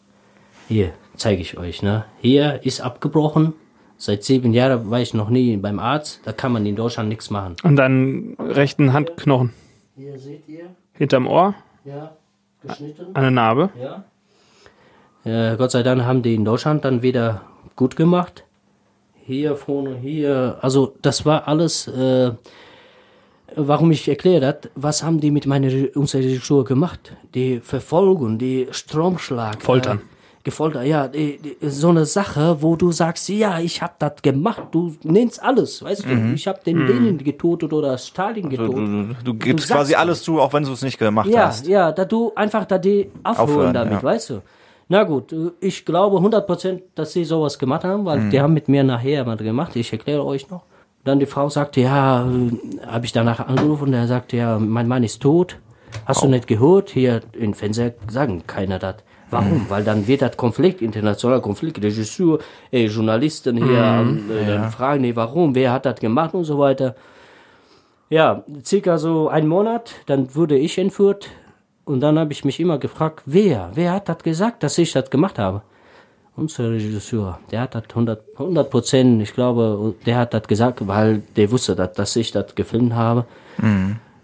hier, zeige ich euch, ne. Hier ist abgebrochen. Seit sieben Jahren war ich noch nie beim Arzt. Da kann man in Deutschland nichts machen. An deinen rechten Handknochen Hier seht ihr, hinterm Ohr, ja, geschnitten. eine Narbe. Ja. Äh, Gott sei Dank haben die in Deutschland dann wieder gut gemacht. Hier vorne, hier, also das war alles, äh, warum ich erkläre das, was haben die mit meiner Re- unserer Regisseur gemacht? Die Verfolgung, die Stromschlag. Foltern. Äh, gefoltert, ja, so eine Sache, wo du sagst, ja, ich hab das gemacht, du nennst alles, weißt du, ich hab den Lenin getötet oder Stalin Du, getötet. du, du gibst sagst quasi alles zu, auch wenn du es nicht gemacht Ja, hast. ja, da du einfach da die aufhören, Aufhören, damit, ja. weißt du. Na gut, ich glaube 100%, dass sie sowas gemacht haben, Mhm. weil die haben mit mir nachher mal gemacht. Ich erkläre euch noch. Dann die Frau sagte, ja, äh, habe ich danach angerufen und er sagte, ja, mein Mann ist tot. Hast du nicht gehört? Hier im Fernseher sagen keiner das. Warum? Mhm. Weil dann wird das Konflikt, internationaler Konflikt, Regisseur, äh, Journalisten hier Mhm. äh, dann fragen, nee, warum, wer hat das gemacht und so weiter. Ja, circa so ein Monat, dann wurde ich entführt und dann habe ich mich immer gefragt, wer, wer hat das gesagt, dass ich das gemacht habe? Unser Regisseur, der hat das 100 Prozent, ich glaube, der hat das gesagt, weil der wusste, dass, dass ich das gefilmt habe.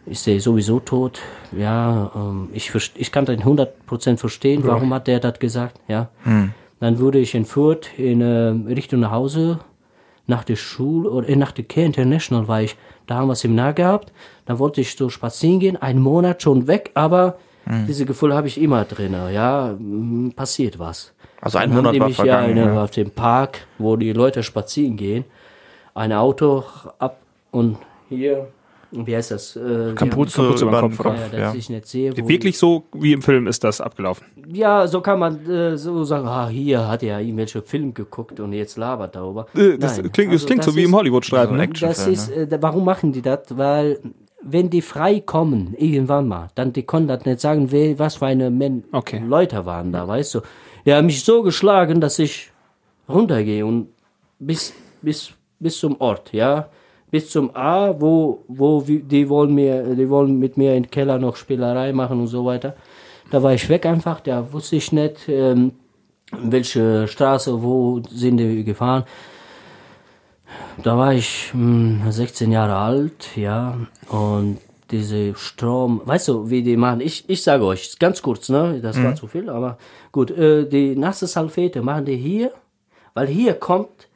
Ist der sowieso tot? Ja, ähm, ich, ich kann das 100 Prozent verstehen, warum hat der das gesagt, ja. Dann wurde ich entführt in äh, Richtung nach Hause, nach der Schule oder äh, nach der Care International war ich. Da haben wir Seminar gehabt. Dann wollte ich so spazieren gehen, einen Monat schon weg, aber diese Gefühl habe ich immer drin. Ja, mm, passiert was. Also ein Monat war vergangen, Ja, in, ja. auf dem Park, wo die Leute spazieren gehen, ein Auto ab und hier, wie heißt das? Äh, Kapuze, Kapuze über den Kopf. Ja, dass Ja. ich nicht sehe. Wo Wirklich so wie im Film ist das abgelaufen. ja, so kann man äh, so sagen, ah, hier hat er irgendwelche Film geguckt und jetzt labert darüber. Äh, Das Nein, klingt, das also klingt so das wie im ist- Hollywood-Streifen. So ne? Das ist, äh, da- warum machen die das? Weil, wenn die frei kommen, irgendwann mal, dann die können das nicht sagen, wer, was für eine Men Okay. Leute waren da, weißt du. Die haben mich so geschlagen, dass ich runtergehe und bis, bis, bis zum Ort, ja. Bis zum A, wo, wo die wollen mir, die wollen mit mir im Keller noch Spielerei machen und so weiter. Da war ich weg einfach, da wusste ich nicht, ähm, welche Straße, wo sind die gefahren. Da war ich mh, 16 Jahre alt, ja, und diese Strom, weißt du, wie die machen, ich, ich sage euch, ganz kurz, ne, das war zu viel, aber gut, äh, die nasse Salfete machen die hier, weil hier kommt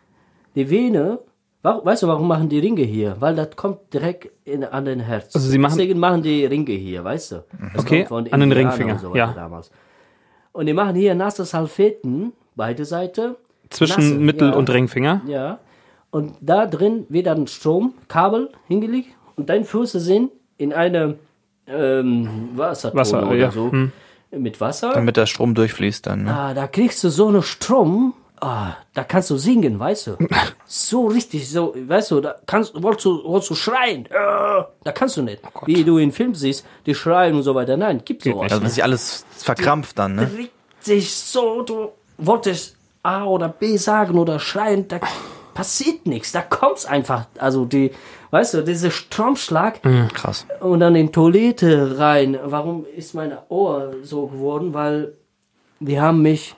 die Vene, weißt du, warum machen die Ringe hier? Weil das kommt direkt in, an den Herz. Also sie machen- Deswegen machen die Ringe hier, weißt du? Das Okay, kommt von an den Ringfinger, und so ja. Damals. Und die machen hier nasse Salfeten, beide Seiten. Zwischen Nasse, Mittel- ja. und Ringfinger. Ja. Und da drin wird dann Stromkabel hingelegt und deine Füße sind in einem ähm, Wasser, oder ja. so. Hm. Mit Wasser. Damit der Strom durchfließt dann. Ne? Ah, da kriegst du so einen Strom. Ah, da kannst du singen, weißt du? So richtig, so, weißt du, da kannst wolltest du, wolltest du schreien. Äh, da kannst du nicht. Wie du in Film siehst, die schreien und so weiter. Nein, gibt's sowas Also das ist ja alles verkrampft dann, ne? sich so, du wolltest A oder B sagen oder schreien, da passiert nichts, da kommt's einfach. Also die, weißt du, dieser Stromschlag Krass. und dann in Toilette rein. Warum ist mein Ohr so geworden? Weil die haben mich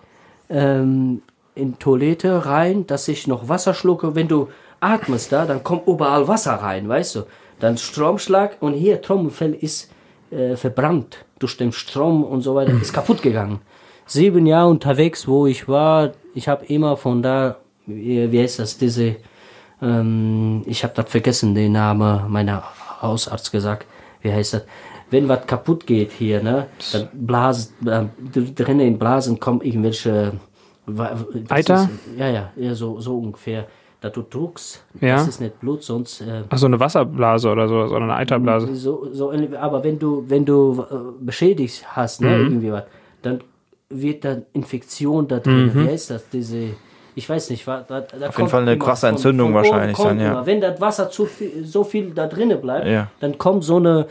ähm, in Toilette rein, dass ich noch Wasser schlucke. Wenn du atmest da, dann kommt überall Wasser rein, weißt du. Dann Stromschlag und hier Trommelfell ist äh, verbrannt durch den Strom und so weiter, ist kaputt gegangen. Sieben Jahre unterwegs, wo ich war, ich habe immer von da, wie, heißt das, diese, ähm, ich habe das vergessen, den Namen meiner Hausarzt gesagt, wie heißt das? Wenn was kaputt geht hier, ne, dann blasen, äh, drinnen in Blasen kommen irgendwelche wa- das Eiter? Ist, ja, ja, ja, so, so ungefähr. Da du druckst, Ja. das ist nicht Blut, sonst äh, Ach so, eine Wasserblase oder so, sondern eine Eiterblase. so, so, aber wenn du, wenn du äh, beschädigt hast, ne, irgendwie was, dann wird da Infektion da drin. Wie heißt das? Diese, ich weiß nicht, da, da jeden Fall eine krasse Entzündung wahrscheinlich dann, ja. Wenn das Wasser zu viel, so viel da drinnen bleibt, Ja. dann kommt so eine,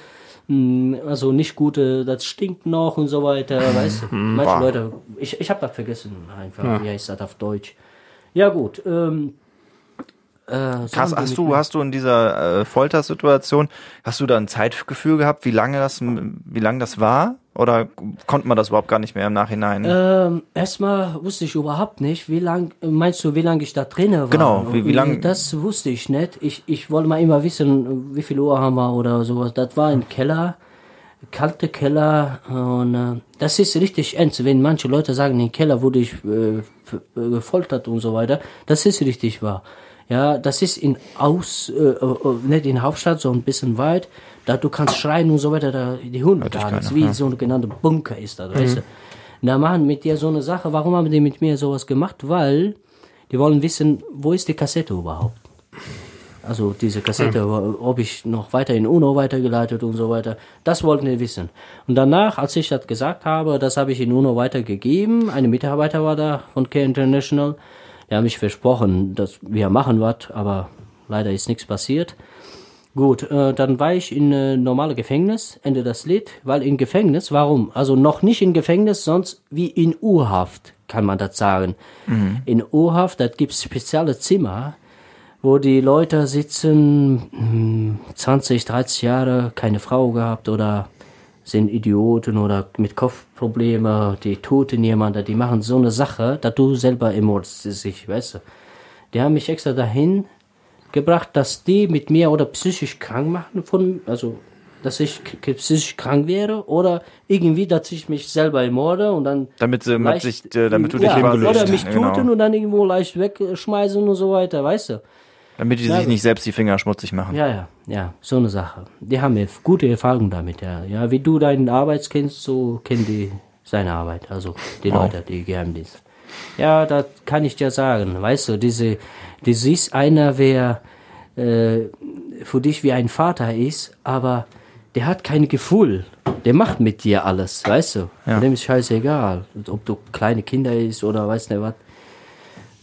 also nicht gute, das stinkt noch und so weiter, weißt du. Manche Boah. Leute, ich, ich habe das vergessen einfach, wie heißt das auf Deutsch. Ja gut, ähm, äh, Krass, hast du, hast du in dieser äh, Foltersituation, hast du da ein Zeitgefühl gehabt, wie lange das, wie lange das war? Oder konnte man das überhaupt gar nicht mehr im Nachhinein? Ähm, erstmal wusste ich überhaupt nicht, wie lang, meinst du, wie lange ich da drinnen war? Genau, wie- wie lang- Das wusste ich nicht. Ich, ich wollte mal immer wissen, wie viel Uhr haben wir oder sowas. Das war ein Keller, kalte Keller und äh, das ist richtig ernst. Wenn manche Leute sagen, im Keller wurde ich äh, äh, gefoltert und so weiter, das ist richtig wahr. Ja, das ist in Aus, äh, äh, nicht in Hauptstadt, so ein bisschen weit. Da du kannst schreien und so weiter, da die Hunde gar nichts. Wie so ein genannter Bunker ist da, weißt du. Na machen mit dir so eine Sache. Warum haben die mit mir sowas gemacht? Weil die wollen wissen, wo ist die Kassette überhaupt? Also diese Kassette, ob ich noch weiter in UNO weitergeleitet und so weiter. Das wollten die wissen. Und danach, als ich das gesagt habe, das habe ich in UNO weitergegeben. Eine Mitarbeiter war da von Care International. Die haben mich versprochen, dass wir machen was, aber leider ist nichts passiert. Gut, äh, dann war ich in äh, normale Gefängnis, Ende das Lied, weil in Gefängnis, warum? Also noch nicht in Gefängnis, sonst wie in U-Haft, kann man das sagen. In U-Haft, da gibt's spezielle Zimmer, wo die Leute sitzen, hm, 20, 30 Jahre, keine Frau gehabt oder sind Idioten oder mit Kopfprobleme, die töten jemanden, die machen so eine Sache, dass du selber sich, weißt du. Die haben mich extra dahin gebracht, dass die mit mir oder psychisch krank machen, von, also dass ich psychisch krank wäre oder irgendwie, dass ich mich selber ermorde und dann damit sie, leicht- sich, äh, damit du dich ja, quasi- oder mich Genau. töten und dann irgendwo leicht wegschmeißen und so weiter, weißt du. Damit die Ja, sich nicht selbst die Finger schmutzig machen. Ja, ja, ja, so eine Sache. Die haben gute Erfahrungen damit, ja. Ja, wie du deinen Arbeits kennst, so kennen die seine Arbeit, also die Leute, die Geheimdienst. Ja, das kann ich dir sagen, weißt du, diese, du siehst einer, wer äh, für dich wie ein Vater ist, aber der hat kein Gefühl. Der macht mit dir alles, weißt du. Ja. Dem ist scheißegal, ob du kleine Kinder ist oder weiß nicht was.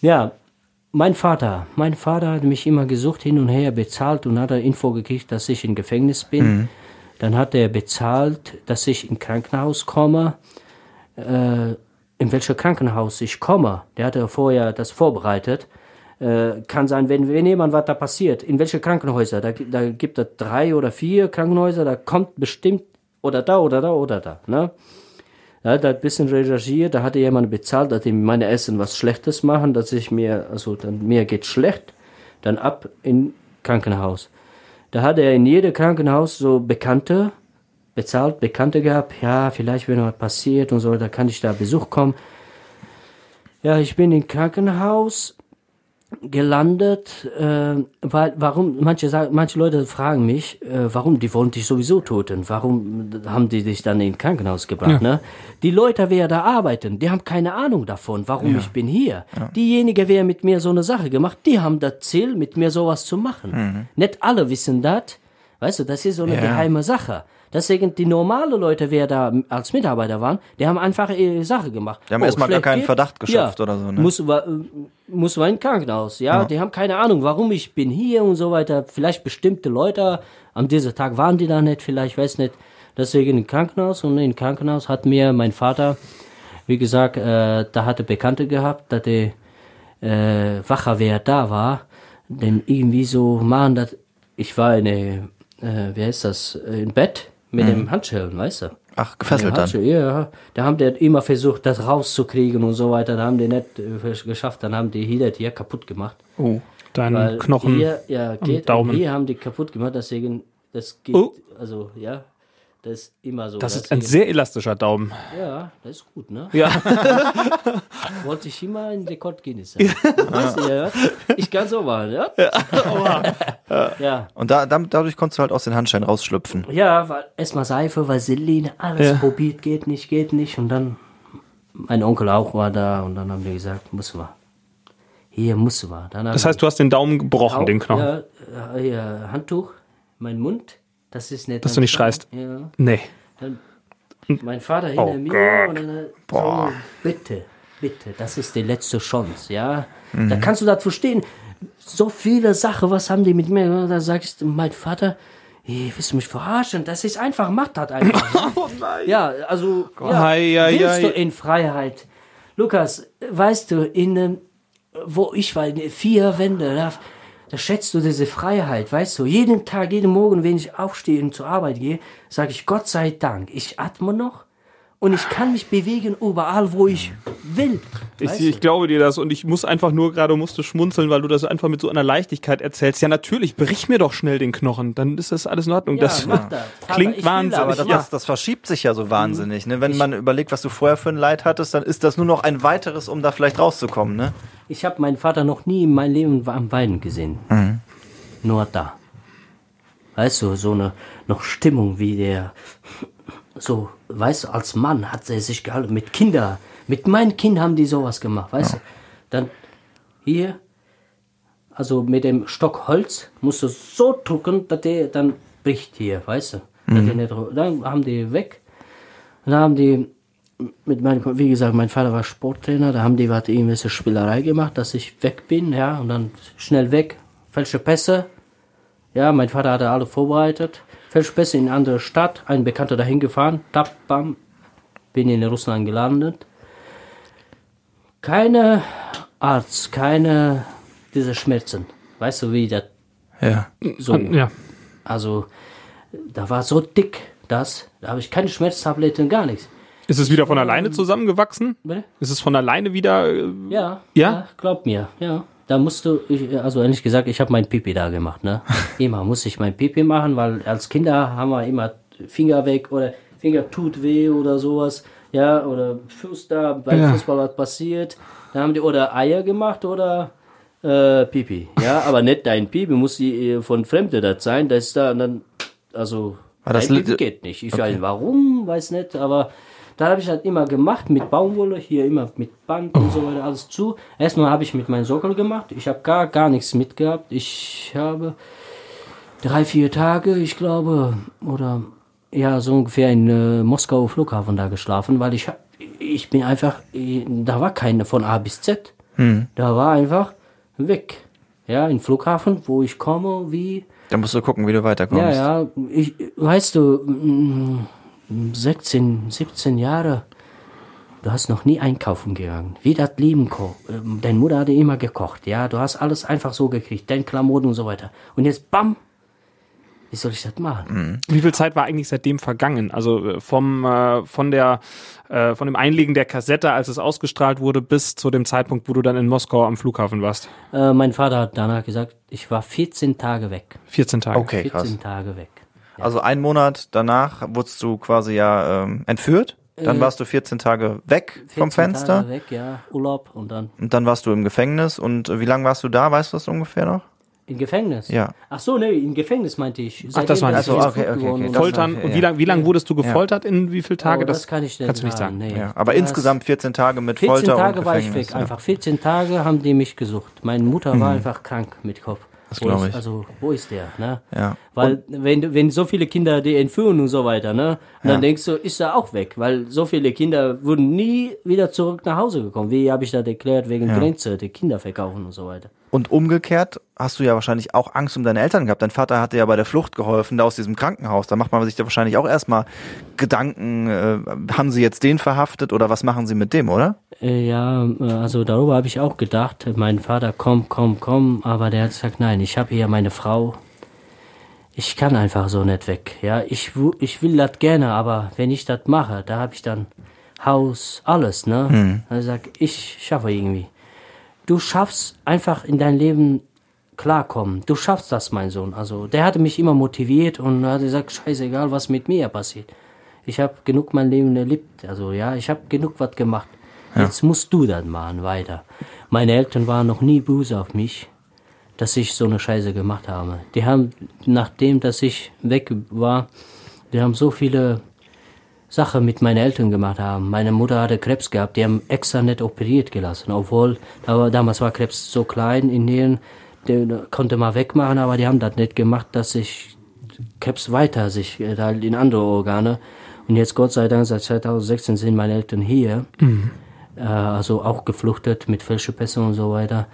Ja, mein Vater, mein Vater hat mich immer gesucht, hin und her bezahlt und hat er Info gekriegt, dass ich im Gefängnis bin. Dann hat er bezahlt, dass ich in Krankenhaus komme. Äh, in welches Krankenhaus ich komme, der hatte vorher das vorbereitet. Äh, kann sein, wenn, wenn jemand was da passiert, in welche Krankenhäuser, da, da gibt es drei oder vier Krankenhäuser, da kommt bestimmt oder da oder da oder da. Ne? Da hat ein bisschen recherchiert, da hatte jemand bezahlt, dass ihm meine Essen was Schlechtes machen, dass ich mir, also dann mir geht schlecht, dann ab in Krankenhaus. Da hat er in jedem Krankenhaus so Bekannte bezahlt, Bekannte gehabt, ja, vielleicht wenn was passiert und so, da kann ich da Besuch kommen. Ja, ich bin im Krankenhaus gelandet, äh, weil, warum, manche sagen, manche Leute fragen mich, äh, warum, die wollen dich sowieso töten, warum haben die dich dann ins Krankenhaus gebracht, ne? Die Leute, wer da arbeiten, die haben keine Ahnung davon, warum ich bin hier. Diejenigen, wer mit mir so eine Sache gemacht, die haben das Ziel, mit mir sowas zu machen. Nicht alle wissen das, weißt du, das ist so eine Ja. geheime Sache. Deswegen die normale Leute, wer da als Mitarbeiter waren, die haben einfach ihre Sache gemacht. Die haben erstmal gar keinen geht? Verdacht geschöpft ja, oder so, ne? Muss, äh, muss man in Krankenhaus, ja? Die haben keine Ahnung, warum ich bin hier und so weiter. Vielleicht bestimmte Leute, an diesem Tag waren die da nicht, vielleicht, weiß nicht. Deswegen im Krankenhaus und im Krankenhaus hat mir mein Vater, wie gesagt, äh, da hatte Bekannte gehabt, dass die äh, Wacher, wer da war, denn irgendwie so machen das, ich war in, äh, wie heißt das, äh, im Bett mit dem Handschellen, weißt du? Ach, gefesselt dann. Ja, da haben die immer versucht, das rauszukriegen und so weiter. Da haben die nicht äh, geschafft. Dann haben die hier das hier kaputt gemacht. Oh, dein Weil Knochen. hier, ja, geht, Daumen. hier haben die kaputt gemacht. Deswegen, das geht, Oh. also, ja, das ist immer so. Das ist ein sehr elastischer Daumen. Ja, das ist gut, ne? Ja. Wollte ich immer in Rekord Guinness sein. Weißt du, ja? Ich kann so machen, ja? Ja. Und da, da, dadurch konntest du halt aus den Handschellen rausschlüpfen. Ja, weil erstmal Seife, Vaseline, alles Ja. probiert, geht nicht, geht nicht. Und dann, mein Onkel auch war da und dann haben wir gesagt, muss wir. Hier muss wir. Das heißt, du hast den Daumen gebrochen, den Knochen. Ja, ja, hier, Handtuch, mein Mund, das ist nicht. Dass du nicht schreist. Ja. Nee. Dann mein Vater hinter Oh mir Gott. und dann so, bitte, bitte, das ist die letzte Chance, ja. Da kannst du das verstehen. So viele Sachen, was haben die mit mir? Da sagst du, mein Vater, ihr willst du mich verarschen? Das ist einfach, macht das einfach. oh nein. Ja, also, ja, Hei, hei, willst hei. du in Freiheit? Lukas, weißt du, in, ähm, wo ich war, in vier Wände, da, schätzt du diese Freiheit, weißt du. Jeden Tag, jeden Morgen, wenn ich aufstehe und zur Arbeit gehe, sage ich Gott sei Dank, ich atme noch und ich kann mich bewegen überall, wo ich will. Ich, ich glaube dir das und ich muss einfach nur gerade musste schmunzeln, weil du das einfach mit so einer Leichtigkeit erzählst. Ja, natürlich, brich mir doch schnell den Knochen, dann ist das alles in Ordnung. Ja, das das. Klingt ich wahnsinnig. Aber das, ja. das, das verschiebt sich ja so wahnsinnig. Ne? Wenn man überlegt, was du vorher für ein Leid hattest, dann ist das nur noch ein weiteres, um da vielleicht rauszukommen. Ne? Ich habe meinen Vater noch nie in meinem Leben am Weinen gesehen. Nur da. Weißt du, so eine noch Stimmung, wie der so, weißt du, als Mann hat er sich gehalten mit Kindern. Mit meinen Kindern haben die sowas gemacht, weißt du. Dann hier, also mit dem Stock Holz, musst du so drücken, dass der dann bricht hier, weißt du. Der nicht, dann haben die weg. Dann haben die mit meinem, wie gesagt, mein Vater war Sporttrainer, da haben die was irgendwelche Spielerei gemacht, dass ich weg bin, ja, und dann schnell weg, falsche Pässe. Ja, mein Vater hatte alle vorbereitet. Falsche Pässe in eine andere Stadt, ein Bekannter dahin gefahren, tap, bam, bin in Russland gelandet. Keine Arzt, keine diese Schmerzen. Weißt du, wie das Ja. so. ja. Also, da war so dick, das, da habe ich keine Schmerztabletten, gar nichts. Ist es wieder von alleine zusammengewachsen? Bitte? Ist es von alleine wieder? äh, Ja. Ja? glaub mir, ja. Da musst du, ich, also ehrlich gesagt, ich habe mein Pipi da gemacht, ne? immer muss ich mein Pipi machen, weil als Kinder haben wir immer Finger weg oder Finger tut weh oder sowas, ja, oder Fuß da, beim Ja. Fußball was passiert. Da haben die oder Eier gemacht oder äh, Pipi, ja, aber nicht dein Pipi, muss die äh, von Fremde das sein, das ist da dann, also, War das geht nicht. Ich weiß warum, weiß nicht, aber da habe ich halt immer gemacht mit Baumwolle, hier immer mit Band und so weiter, alles zu. Erstmal habe ich mit meinem Sockel gemacht. Ich habe gar, gar nichts mitgehabt. Ich habe drei, vier Tage, ich glaube, oder ja, so ungefähr in äh, Moskau Flughafen da geschlafen, weil ich, ich bin einfach, da war keine von A bis Z. Da war einfach weg. Ja, im Flughafen, wo ich komme, wie, Da musst du gucken, wie du weiterkommst. ja, ja, ich, weißt du, mm, 16, 17 Jahre, du hast noch nie einkaufen gegangen. Wie das Leben ko- ähm, Deine Mutter hatte immer gekocht, ja, du hast alles einfach so gekriegt, deine Klamotten und so weiter. Und jetzt, bam, Wie soll ich das machen? Wie viel Zeit war eigentlich seitdem vergangen? Also äh, vom äh, von der äh, von dem Einlegen der Kassette, als es ausgestrahlt wurde, bis zu dem Zeitpunkt, wo du dann in Moskau am Flughafen warst. Äh, mein Vater hat danach gesagt, ich war 14 Tage weg. 14 Tage. Okay, 14 krass. Tage weg. Also einen Monat danach wurdest du quasi ja ähm, entführt. Dann Äh, warst du 14 Tage weg 14 vom Fenster. Tage weg, ja, Urlaub und dann Und dann warst du im Gefängnis. Und äh, wie lange warst du da? Weißt du das ungefähr noch? im Gefängnis. Ja. Ach so, nee, im Gefängnis meinte ich. Ach, das Seitdem meinte ich. ich Okay, okay, okay, und- das Foltern. war- Und ja. wie lang, wie lang wurdest du gefoltert? In wie viele Tage? Oh, das, kann ich nicht kannst du nicht sagen. Nee. ja. Aber Das- insgesamt 14 Tage mit 14 Folter Tage und war ich Gefängnis. weg, einfach 14 Tage haben die mich gesucht. Meine Mutter war einfach krank mit Kopf. Das Wo glaub ist- ich. Also, wo ist der, ne? Ja. Weil, wenn, du- wenn so viele Kinder die entführen und so weiter, ne? Und Ja. dann denkst du, ist er auch weg, weil so viele Kinder wurden nie wieder zurück nach Hause gekommen. Wie habe ich das erklärt, wegen Grenze, die Kinder verkaufen und so weiter. Und umgekehrt hast du ja wahrscheinlich auch Angst um deine Eltern gehabt. Dein Vater hat dir ja bei der Flucht geholfen, da aus diesem Krankenhaus. Da macht man sich da wahrscheinlich auch erstmal Gedanken, äh, haben sie jetzt den verhaftet oder was machen sie mit dem, oder? Äh, Ja, äh, also darüber habe ich auch gedacht. Mein Vater, komm, komm, komm. Aber der hat gesagt, nein, ich habe hier meine Frau. Ich kann einfach so nicht weg. Ja, ich, ich will das gerne, aber wenn ich das mache, da habe ich dann Haus, alles, ne? Er sagt, ich schaffe irgendwie. Du schaffst einfach in dein Leben klarkommen. Du schaffst das, mein Sohn. Also der hatte mich immer motiviert und hat gesagt, scheißegal, was mit mir passiert. Ich habe genug mein Leben erlebt. Also ja, ich habe genug was gemacht. Jetzt musst du das machen, weiter. Meine Eltern waren noch nie böse auf mich, dass ich so eine Scheiße gemacht habe. Die haben, nachdem, dass ich weg war, die haben so viele Sachen mit meinen Eltern gemacht haben. Meine Mutter hatte Krebs gehabt, die haben extra nicht operiert gelassen, obwohl, aber damals war Krebs so klein in denen, den konnte man wegmachen, aber die haben das nicht gemacht, dass sich Krebs weiter sich halt in andere Organe. Und jetzt Gott sei Dank seit 2016 sind meine Eltern hier, äh, also auch gefluchtet mit Fälschepässe und so weiter.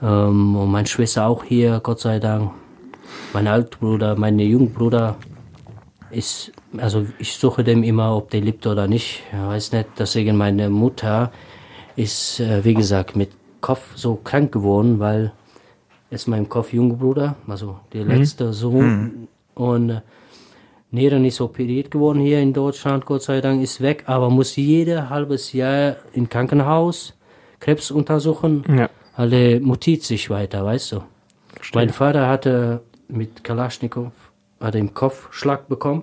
Ähm, und meine Schwester auch hier, Gott sei Dank. Mein Altbruder, mein Jungbruder ist, also ich suche dem immer, ob der lebt oder nicht. Ich weiß nicht, deswegen meine Mutter ist, äh, wie gesagt, mit Kopf so krank geworden, weil ist mein Kopf Jungbruder, also der letzte Sohn. Und äh, Nieren ist operiert geworden hier in Deutschland, Gott sei Dank, ist weg, aber muss jede halbes Jahr im Krankenhaus Krebs untersuchen. Ja. Der mutiert sich weiter, weißt du. Mein Vater hatte mit Kalaschnikow hat im Kopf Schlag bekommen.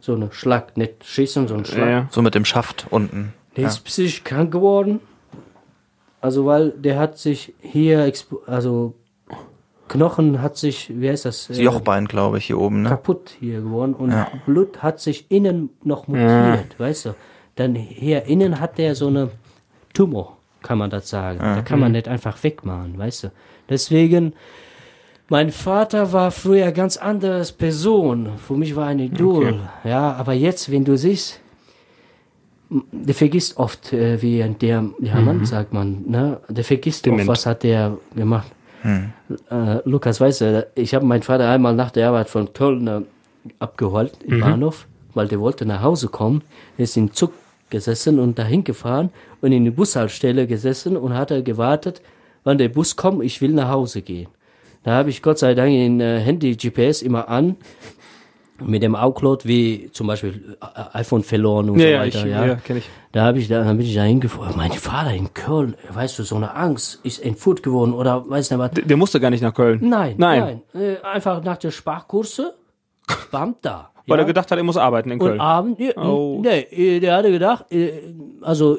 So eine Schlag, nicht schießen, sondern Schlag. Ja, ja. So mit dem Schaft unten. Der ist psychisch krank geworden. Also weil der hat sich hier, also Knochen hat sich, wie heißt das? Das äh, Jochbein, glaube ich, hier oben, ne? kaputt hier geworden und Blut hat sich innen noch mutiert, weißt du. Dann hier innen hat der so eine Tumor, kann man das sagen. Da kann man nicht einfach wegmachen, weißt du. Deswegen, mein Vater war früher ganz anderes Person. Für mich war ein Idol. Ja, aber jetzt, wenn du siehst, der vergisst oft, äh, wie ein der, ja, Mann, sagt man, ne? Der vergisst Dement. oft, was hat der gemacht. Äh, Lukas, weißt du, ich habe meinen Vater einmal nach der Arbeit von Köln äh, abgeholt im Bahnhof, weil der wollte nach Hause kommen. Er ist im Zug gesessen und dahin gefahren und in die Bushaltestelle gesessen und hat er gewartet, wann der Bus kommt, ich will nach Hause gehen. Da habe ich Gott sei Dank in äh, Handy GPS immer an, mit dem iCloud, wie zum Beispiel äh, iPhone verloren und Ja, so weiter. ich- ja, ja, kenn ich. Da habe ich, da, dann bin ich da hingefahren. Mein Vater in Köln, weißt du, so eine Angst, ist entführt geworden oder weiß nicht was. Der musste gar nicht nach Köln. Nein, Nein. nein. Äh, einfach nach der Sprachkurse, bam, da. Weil ja? er gedacht hat, er muss arbeiten in Und Köln. Abend, ja, Oh. nee, äh, der hatte gedacht, also,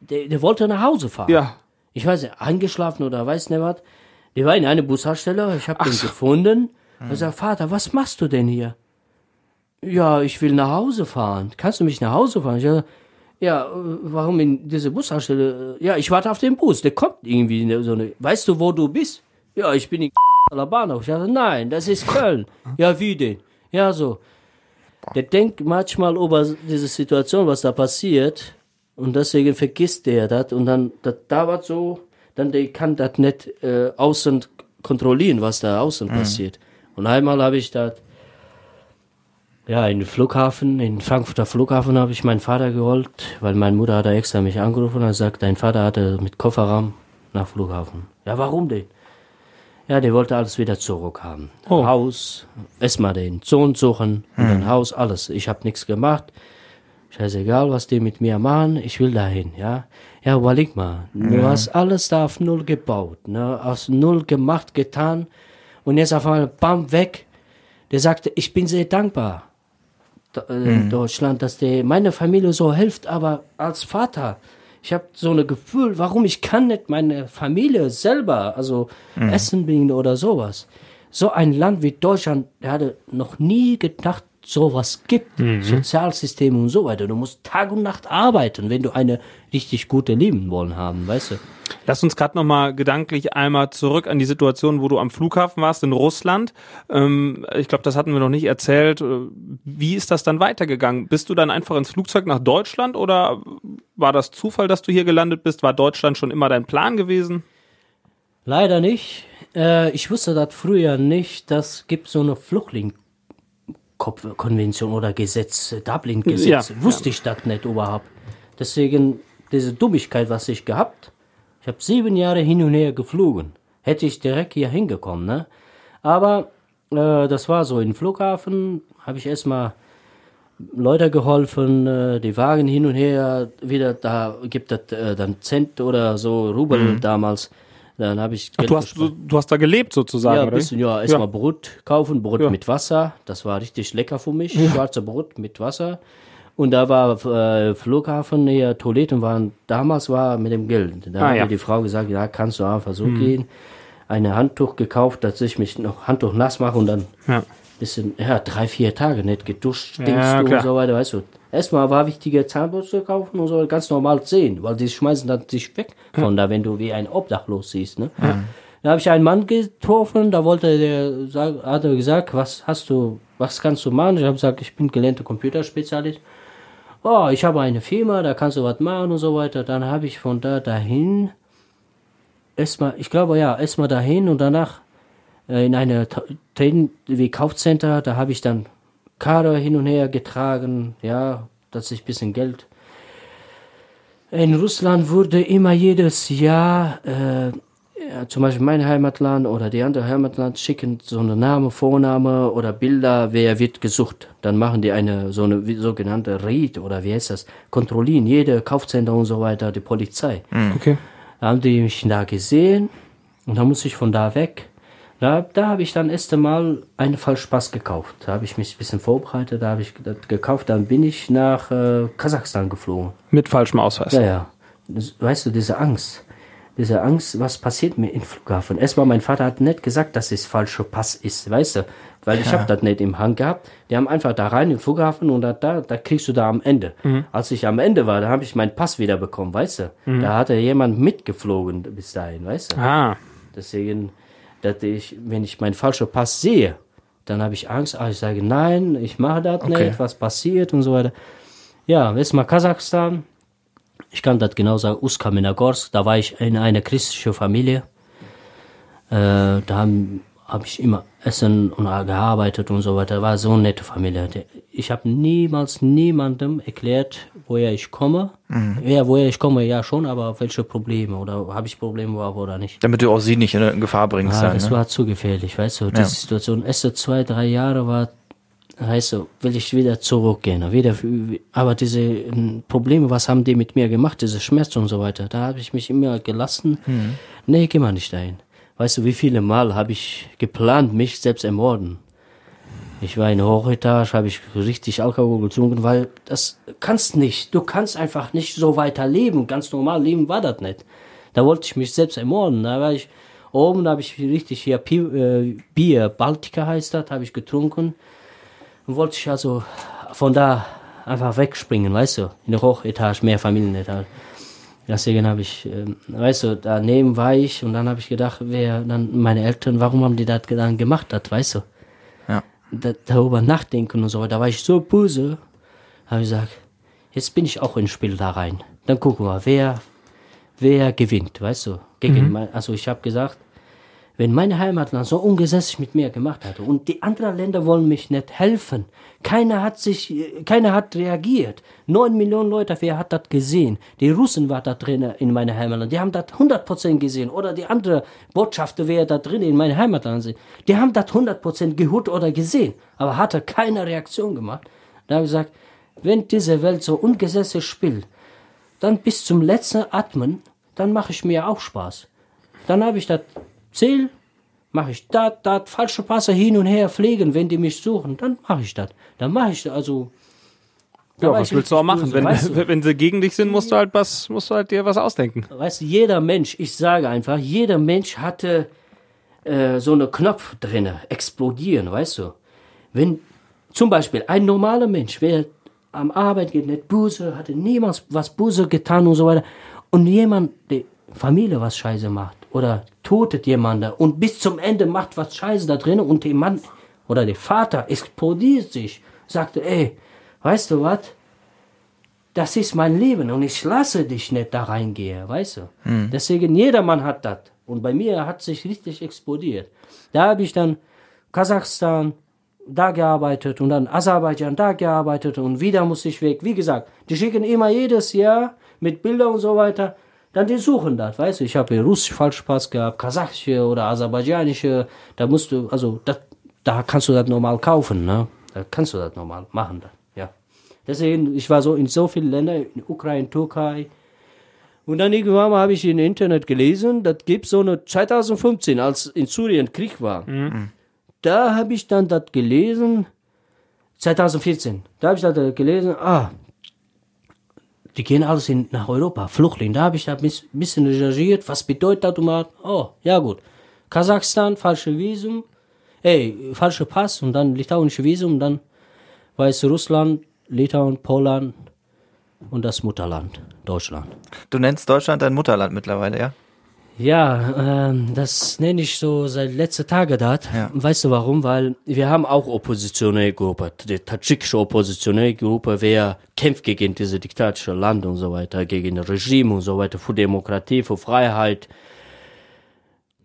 der, der wollte nach Hause fahren. Ja. Ich weiß nicht, eingeschlafen oder weiß nicht was. Der war in einer Bushaltestelle, ich habe den gefunden. Er sagt, Vater, was machst du denn hier? Ja, ich will nach Hause fahren. Kannst du mich nach Hause fahren? Ich sag, ja, äh, warum in diese Bushaltestelle? Ja, ich warte auf den Bus, der kommt irgendwie. in So eine, weißt du, wo du bist? Ja, ich bin in Bahnhof. Ich sage, nein, das ist Köln. Ja, wie denn? Ja, so. Der denkt manchmal über diese Situation, was da passiert, und deswegen vergisst der das, und dann, das dauert so, dann der kann das nicht äh, außen kontrollieren, was da außen passiert. Und einmal habe ich das, ja, in den Flughafen, in Frankfurter Flughafen habe ich meinen Vater geholt, weil meine Mutter hat da extra mich angerufen und hat gesagt, dein Vater hatte mit Kofferraum nach Flughafen. Ja, warum denn? Ja, der wollte alles wieder zurückhaben. Oh. Haus, erstmal den Sohn suchen und dann Haus, alles. Ich habe nichts gemacht. Scheißegal, was die mit mir machen, ich will dahin, ja. Ja, überleg mal, du hast alles da auf Null gebaut, ne, aus Null gemacht, getan und jetzt auf einmal, bam, weg. Der sagte, ich bin sehr dankbar, äh, Deutschland, dass der meine Familie so hilft, aber als Vater, ich habe so ein Gefühl, warum ich kann nicht meine Familie selber, also Essen bringen oder sowas. So ein Land wie Deutschland, der hatte noch nie gedacht, sowas gibt. Sozialsysteme und so weiter. Du musst Tag und Nacht arbeiten, wenn du eine richtig gute Leben wollen haben, weißt du? Lass uns gerade nochmal gedanklich einmal zurück an die Situation, wo du am Flughafen warst in Russland. Ähm, ich glaube, das hatten wir noch nicht erzählt. Äh, Wie ist das dann weitergegangen? Bist du dann einfach ins Flugzeug nach Deutschland oder war das Zufall, dass du hier gelandet bist? War Deutschland schon immer dein Plan gewesen? Leider nicht. Äh, ich wusste das früher nicht. Das gibt so eine Flüchtlingskonvention oder Gesetz, äh, Dublin-Gesetz. Ja, wusste ich das nicht überhaupt. Deswegen diese Dummigkeit, was ich gehabt. Ich habe sieben Jahre hin und her geflogen. Hätte ich direkt hier hingekommen, ne? Aber äh, das war so im Flughafen. Habe ich erstmal Leute geholfen, äh, die Wagen hin und her, wieder da gibt es äh, dann Cent oder so, Rubel damals. Dann habe ich. Ach, du, hast, du, du hast da gelebt sozusagen, ja, oder? bisschen, ja, erstmal Ja. Brot kaufen, Brot Ja. mit Wasser. Das war richtig lecker für mich. Schwarze Brot mit Wasser. Und da war äh, Flughafen, hier Toiletten waren, damals war mit dem Geld. Da Ah, hat ja. mir die Frau gesagt, ja, kannst du einfach so gehen. Eine Handtuch gekauft, dass ich mich noch Handtuch nass mache und dann Ja. Bisschen, ja, drei, vier Tage nicht geduscht, stinkst Ja, du und so weiter, weißt du. Erstmal war wichtiger Zahnbürste kaufen und so ganz normal sehen, weil die schmeißen dann dich weg von da, wenn du wie ein Obdachlos siehst, ne. Da habe ich einen Mann getroffen, da wollte der, hat er gesagt, was hast du, was kannst du machen? Ich habe gesagt, ich bin gelernter Computerspezialist. Oh, ich habe eine Firma, da kannst du was machen und so weiter. Dann habe ich von da dahin, erstmal, ich glaube ja, erstmal dahin und danach in eine Ta- Train- wie Kaufcenter, da habe ich dann Karre hin und her getragen, ja, dass ich ein bisschen Geld. In Russland wurde immer jedes Jahr, äh, ja, zum Beispiel mein Heimatland oder die andere Heimatland schicken so eine Name, Vorname oder Bilder, wer wird gesucht. Dann machen die eine so eine sogenannte Read oder wie heißt das, kontrollieren jede Kaufcenter und so weiter, die Polizei. Okay. Da haben die mich da gesehen und dann musste ich von da weg. Da, da habe ich dann erst einmal einen Fallspaß gekauft. Da habe ich mich ein bisschen vorbereitet, da habe ich das gekauft, dann bin ich nach äh, Kasachstan geflogen. Mit falschem Ausweis. Ja, ja. Das, weißt du, diese Angst. Diese Angst, was passiert mir im Flughafen? Erstmal, mein Vater hat nicht gesagt, dass es falscher Pass ist, weißt du? Weil ich habe das nicht im Hang gehabt. Die haben einfach da rein im Flughafen und da, da, da kriegst du da am Ende. Als ich am Ende war, da habe ich meinen Pass wieder bekommen, weißt du? Da hatte jemand mitgeflogen bis dahin, weißt du? Ah, Deswegen, dass ich, wenn ich meinen falschen Pass sehe, dann habe ich Angst. Ah, ich sage, nein, ich mache das Okay. nicht, was passiert und so weiter. Ja, jetzt mal Kasachstan. Ich kann das genau sagen, Uskaminagorsk, da war ich in einer christlichen Familie. Äh, da habe hab ich immer Essen und gearbeitet und so weiter. War so eine nette Familie. Ich habe niemals niemandem erklärt, woher ich komme. Ja, woher ich komme, ja schon, aber welche Probleme oder habe ich Probleme überhaupt oder nicht. Damit du auch sie nicht in Gefahr bringst. Ah, dann, das ne? war zu gefährlich, weißt du. Die Ja. Situation, erste zwei, drei Jahre war, heißt du, will ich wieder zurückgehen. Wieder, aber diese ähm, Probleme, was haben die mit mir gemacht, diese Schmerzen und so weiter, da habe ich mich immer gelassen. Hm. Nee, geh mal nicht dahin. Weißt du, wie viele Mal habe ich geplant, mich selbst ermorden? Ich war in Hochetage, habe ich richtig Alkohol getrunken, weil das kannst nicht. Du kannst einfach nicht so weiter leben. Ganz normal leben war das nicht. Da wollte ich mich selbst ermorden. Da war ich oben, habe ich richtig hier äh, Bier, Baltica heißt das, habe ich getrunken. Und wollte ich also von da einfach wegspringen, weißt du, in der Hochetage, mehr Familienetage. Deswegen habe ich, ähm, weißt du, daneben war ich und dann habe ich gedacht, wer dann meine Eltern, warum haben die das dann gemacht, das, weißt du? Ja. Da, darüber nachdenken und so. Da war ich so böse, habe ich gesagt, jetzt bin ich auch ins Spiel da rein. Dann gucken wir, wer, wer gewinnt, weißt du? Gegen mein, also ich habe gesagt, wenn meine Heimatland so ungesetzlich mit mir gemacht hatte und die anderen Länder wollen mich nicht helfen, keiner hat sich, keiner hat reagiert. Neun Millionen Leute, wer hat das gesehen? Die Russen waren da drin in meiner Heimatland, die haben das 100% gesehen. Oder die andere Botschafter, wer da drin in meiner Heimatland sind, die haben das 100% gehört oder gesehen, aber hatte keine Reaktion gemacht. Da habe ich gesagt, wenn diese Welt so ungesetzlich spielt, dann bis zum letzten Atmen, dann mache ich mir auch Spaß. Dann habe ich das Ziel, mache ich das, das, falsche Passe hin und her pflegen, wenn die mich suchen, dann mache ich das. Dann mache ich also. Ja, was willst du auch machen? Wenn, weißt du, wenn sie gegen dich sind, musst du halt was, musst du halt dir was ausdenken. Weißt du, jeder Mensch, ich sage einfach, jeder Mensch hatte äh, so eine Knopf drinne, explodieren, weißt du. Wenn zum Beispiel ein normaler Mensch, wer am Arbeit geht, nicht Buße, hatte niemals was Buße getan und so weiter, und jemand, die Familie was Scheiße macht, oder totet jemanden und bis zum Ende macht was Scheiße da drin und der Mann oder der Vater explodiert sich, sagt, ey, weißt du was? Das ist mein Leben und ich lasse dich nicht da reingehen, weißt du? Mhm. Deswegen, jedermann hat das. Und bei mir hat sich richtig explodiert. Da habe ich dann Kasachstan da gearbeitet und dann Aserbaidschan da gearbeitet und wieder muss ich weg. Wie gesagt, die schicken immer jedes Jahr mit Bildern und so weiter dann die suchen das, weißt du, ich habe russisch Falschpass gehabt, kasachische oder aserbaidschanische, da musst du, also das, da kannst du das normal kaufen, ne? Da kannst du das normal machen, dann, ja. Deswegen, ich war so in so vielen Ländern, in Ukraine, Türkei, und dann irgendwann habe ich im Internet gelesen, das gibt so eine 2015, als in Syrien Krieg war. Mhm. Da habe ich dann das gelesen, 2014, da habe ich das gelesen, ah, die gehen alles in, nach Europa, Flüchtlinge. Da habe ich da ein bisschen recherchiert, was bedeutet das überhaupt? Oh, ja gut. Kasachstan, falsche Visum, ey, falsche Pass und dann litauische Visum, dann Weißrussland, Litauen, Polen und das Mutterland, Deutschland. Du nennst Deutschland dein Mutterland mittlerweile, ja? Ja, ähm, das nenne ich so seit letzten Tage das. Ja. Weißt du warum? Weil wir haben auch oppositionelle Gruppe, die tadschikische oppositionelle Gruppe, wer kämpft gegen diese diktatische Land und so weiter, gegen das Regime und so weiter, für Demokratie, für Freiheit.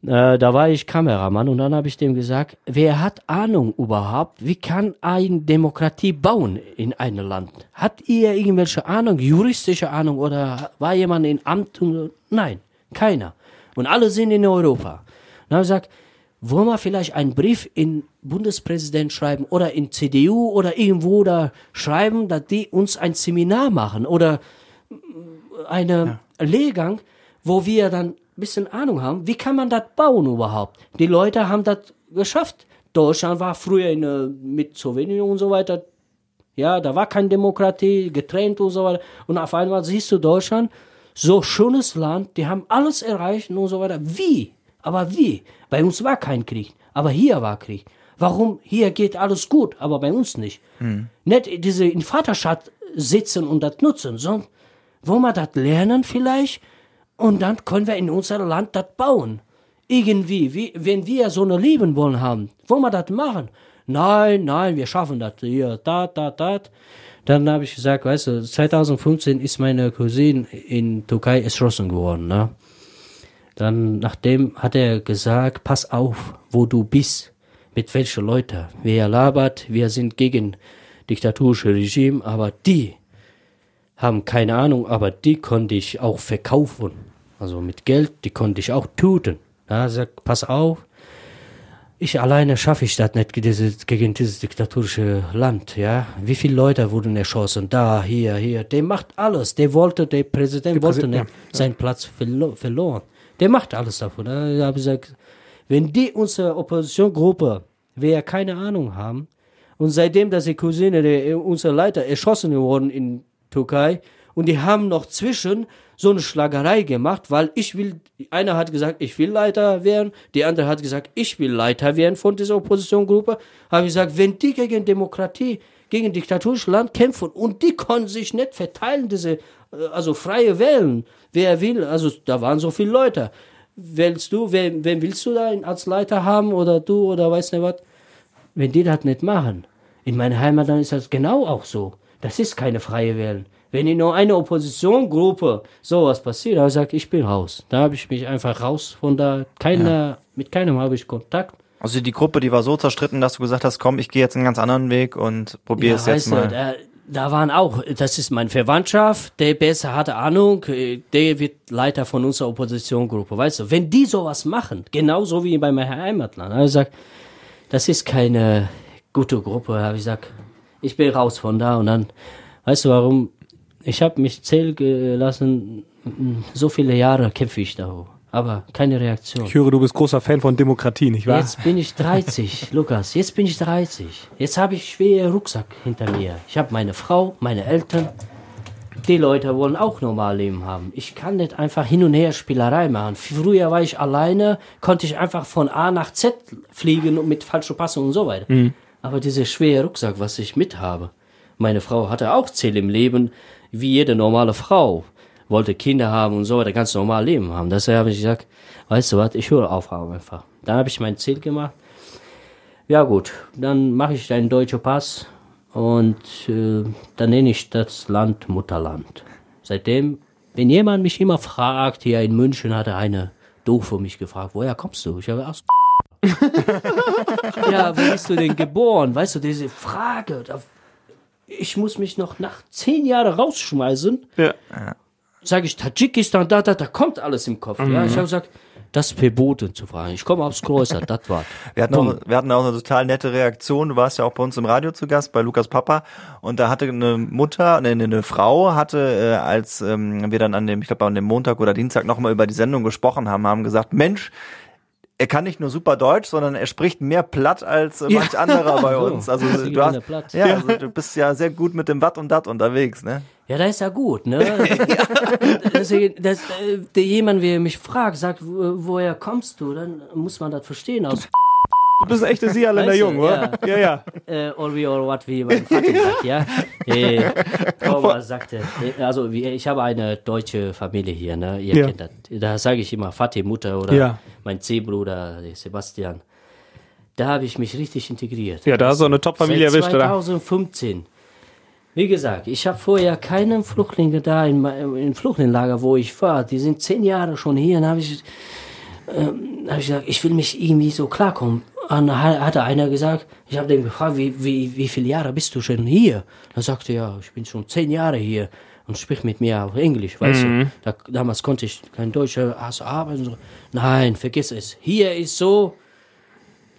Äh, da war ich Kameramann und dann habe ich dem gesagt, wer hat Ahnung überhaupt, wie kann eine Demokratie bauen in einem Land? Hat ihr irgendwelche Ahnung, juristische Ahnung oder war jemand in Amt? Nein, keiner. Und alle sind in Europa. Dann habe ich gesagt, wollen wir vielleicht einen Brief in Bundespräsident schreiben oder in CDU oder irgendwo da schreiben, dass die uns ein Seminar machen oder eine ja. Lehrgang, wo wir dann ein bisschen Ahnung haben, wie kann man das bauen überhaupt? Die Leute haben das geschafft. Deutschland war früher in, äh, mit Sowjetunion und so weiter. Ja, da war keine Demokratie, getrennt und so weiter. Und auf einmal siehst du Deutschland, so schönes Land, die haben alles erreicht und so weiter. Wie? Aber wie? Bei uns war kein Krieg, aber hier war Krieg. Warum? Hier geht alles gut, aber bei uns nicht. Hm. Nicht diese in Vaterschaft sitzen und das nutzen, sondern wo wir das lernen vielleicht und dann können wir in unser Land das bauen. Irgendwie, wie, wenn wir so eine Leben wollen haben, wollen wir das machen? Nein, nein, wir schaffen das hier, da, da, da. Dann habe ich gesagt, weißt du, 2015 ist meine Cousine in Türkei erschossen geworden. Ne? Dann, nachdem hat er gesagt, pass auf, wo du bist, mit welchen Leuten. Wer labert, wir sind gegen diktatorische Regime, aber die haben keine Ahnung, aber die konnte ich auch verkaufen. Also mit Geld, die konnte ich auch töten. Da sagt, pass auf, ich alleine schaffe ich das nicht gegen dieses diktatorische Land, ja. Wie viele Leute wurden erschossen? Da, hier, hier. Der macht alles. Der wollte, der Präsident der wollte Präsident, nicht ja. seinen Platz verlo verloren. Der macht alles davon. Da habe ich gesagt, wenn die unsere Oppositionsgruppe, wir keine Ahnung haben, und seitdem, dass die Cousine, der, unser Leiter, erschossen worden in Türkei, und die haben noch zwischen so eine Schlagerei gemacht, weil ich will, einer hat gesagt, ich will Leiter werden, die andere hat gesagt, ich will Leiter werden von dieser Oppositionsgruppe, habe ich gesagt, wenn die gegen Demokratie, gegen diktatorisches Land kämpfen und die können sich nicht verteilen, diese, äh, also freie wählen, wer will, also da waren so viele Leute. Wählst du, wen, wen willst du da als Leiter haben oder du oder weiß nicht was? Wenn die das nicht machen, in meiner Heimat, dann ist das genau auch so. Das ist keine freie Wählen. Wenn in nur eine Oppositionsgruppe sowas passiert, habe ich gesagt, ich bin raus. Da habe ich mich einfach raus von da. Keiner, mit keinem habe ich Kontakt. Also die Gruppe, die war so zerstritten, dass du gesagt hast, komm, ich gehe jetzt einen ganz anderen Weg und probiere es jetzt weißt du, mal. Da, da waren auch, das ist meine Verwandtschaft, der besser hatte Ahnung, äh, der wird Leiter von unserer Oppositionsgruppe. Weißt du, wenn die sowas machen, genauso wie bei meinem Heimatland, habe ich gesagt, das ist keine gute Gruppe, habe ich gesagt, ich bin raus von da und dann, weißt du warum? Ich habe mich zählen gelassen, so viele Jahre kämpfe ich da, aber keine Reaktion. Ich höre, du bist großer Fan von Demokratie, nicht wahr? Jetzt bin ich 30, Lukas. Jetzt bin ich 30. Jetzt habe ich schweren Rucksack hinter mir. Ich habe meine Frau, meine Eltern. Die Leute wollen auch normal Leben haben. Ich kann nicht einfach hin und her Spielerei machen. Früher war ich alleine, konnte ich einfach von A nach Z fliegen und mit falscher Passung und so weiter. Aber dieser schwere Rucksack, was ich mit habe. Meine Frau hatte auch Ziel im Leben, wie jede normale Frau. Wollte Kinder haben und so weiter, ganz normal Leben haben. Deshalb habe ich gesagt, weißt du was, ich höre auf einfach. Dann habe ich mein Ziel gemacht. Ja gut, dann mache ich einen deutschen Pass und äh, dann nenne ich das Land Mutterland. Seitdem, wenn jemand mich immer fragt, hier in München hatte eine Doofe mich gefragt, woher kommst du? Ich habe aus Ja, wo bist du denn geboren? Weißt du, diese Frage, da, ich muss mich noch nach zehn Jahren rausschmeißen, Ja. sage ich Tadschikistan, da, da, da kommt alles im Kopf. Mhm. Ja, ich habe gesagt, das verboten zu fragen. Ich komme aufs Kreuzer, das war. Wir hatten, auch, wir hatten auch eine total nette Reaktion. Du warst ja auch bei uns im Radio zu Gast, bei Lukas Papa. Und da hatte eine Mutter, eine, eine Frau, hatte, äh, als ähm, wir dann an dem, ich glaube, an dem Montag oder Dienstag nochmal über die Sendung gesprochen haben, haben gesagt, Mensch, er kann nicht nur super Deutsch, sondern er spricht mehr platt als äh, manch anderer bei uns. Also sie du hast, ja, also du bist ja sehr gut mit dem Watt und Dat unterwegs, ne? Ja, das ist ja gut, ne? Deswegen, das, äh, der jemand, der mich fragt, sagt, wo- woher kommst du, dann muss man das verstehen aus Du bist ein echter Weißt du, Jung, oder? Ja, ja. äh, all we all what, wie mein Vater sagt, ja. Äh, Thomas sagte, äh, also ich habe eine deutsche Familie hier, ne? Ihr Ja. kennt das. Da sage ich immer Vati, Mutter oder Ja. mein Ziehbruder, der Sebastian. Da habe ich mich richtig integriert. Ja, da hast du eine Top-Familie erwischt, oder? 2015. Wie gesagt, ich habe vorher keinen Flüchtlinge da in, mein- im Flüchtlingslager, wo ich war. Die sind zehn Jahre schon hier. Dann habe ich, ähm, hab ich gesagt, ich will mich irgendwie so klarkommen. Und dann ha- hatte einer gesagt, ich habe den gefragt, wie, wie, wie viele Jahre bist du schon hier? Dann sagte er, ja, ich bin schon zehn Jahre hier und sprich mit mir auf Englisch, weißt du. Da, damals konnte ich kein Deutsch, hast du Arbeit und so. Nein, vergiss es. Hier ist so,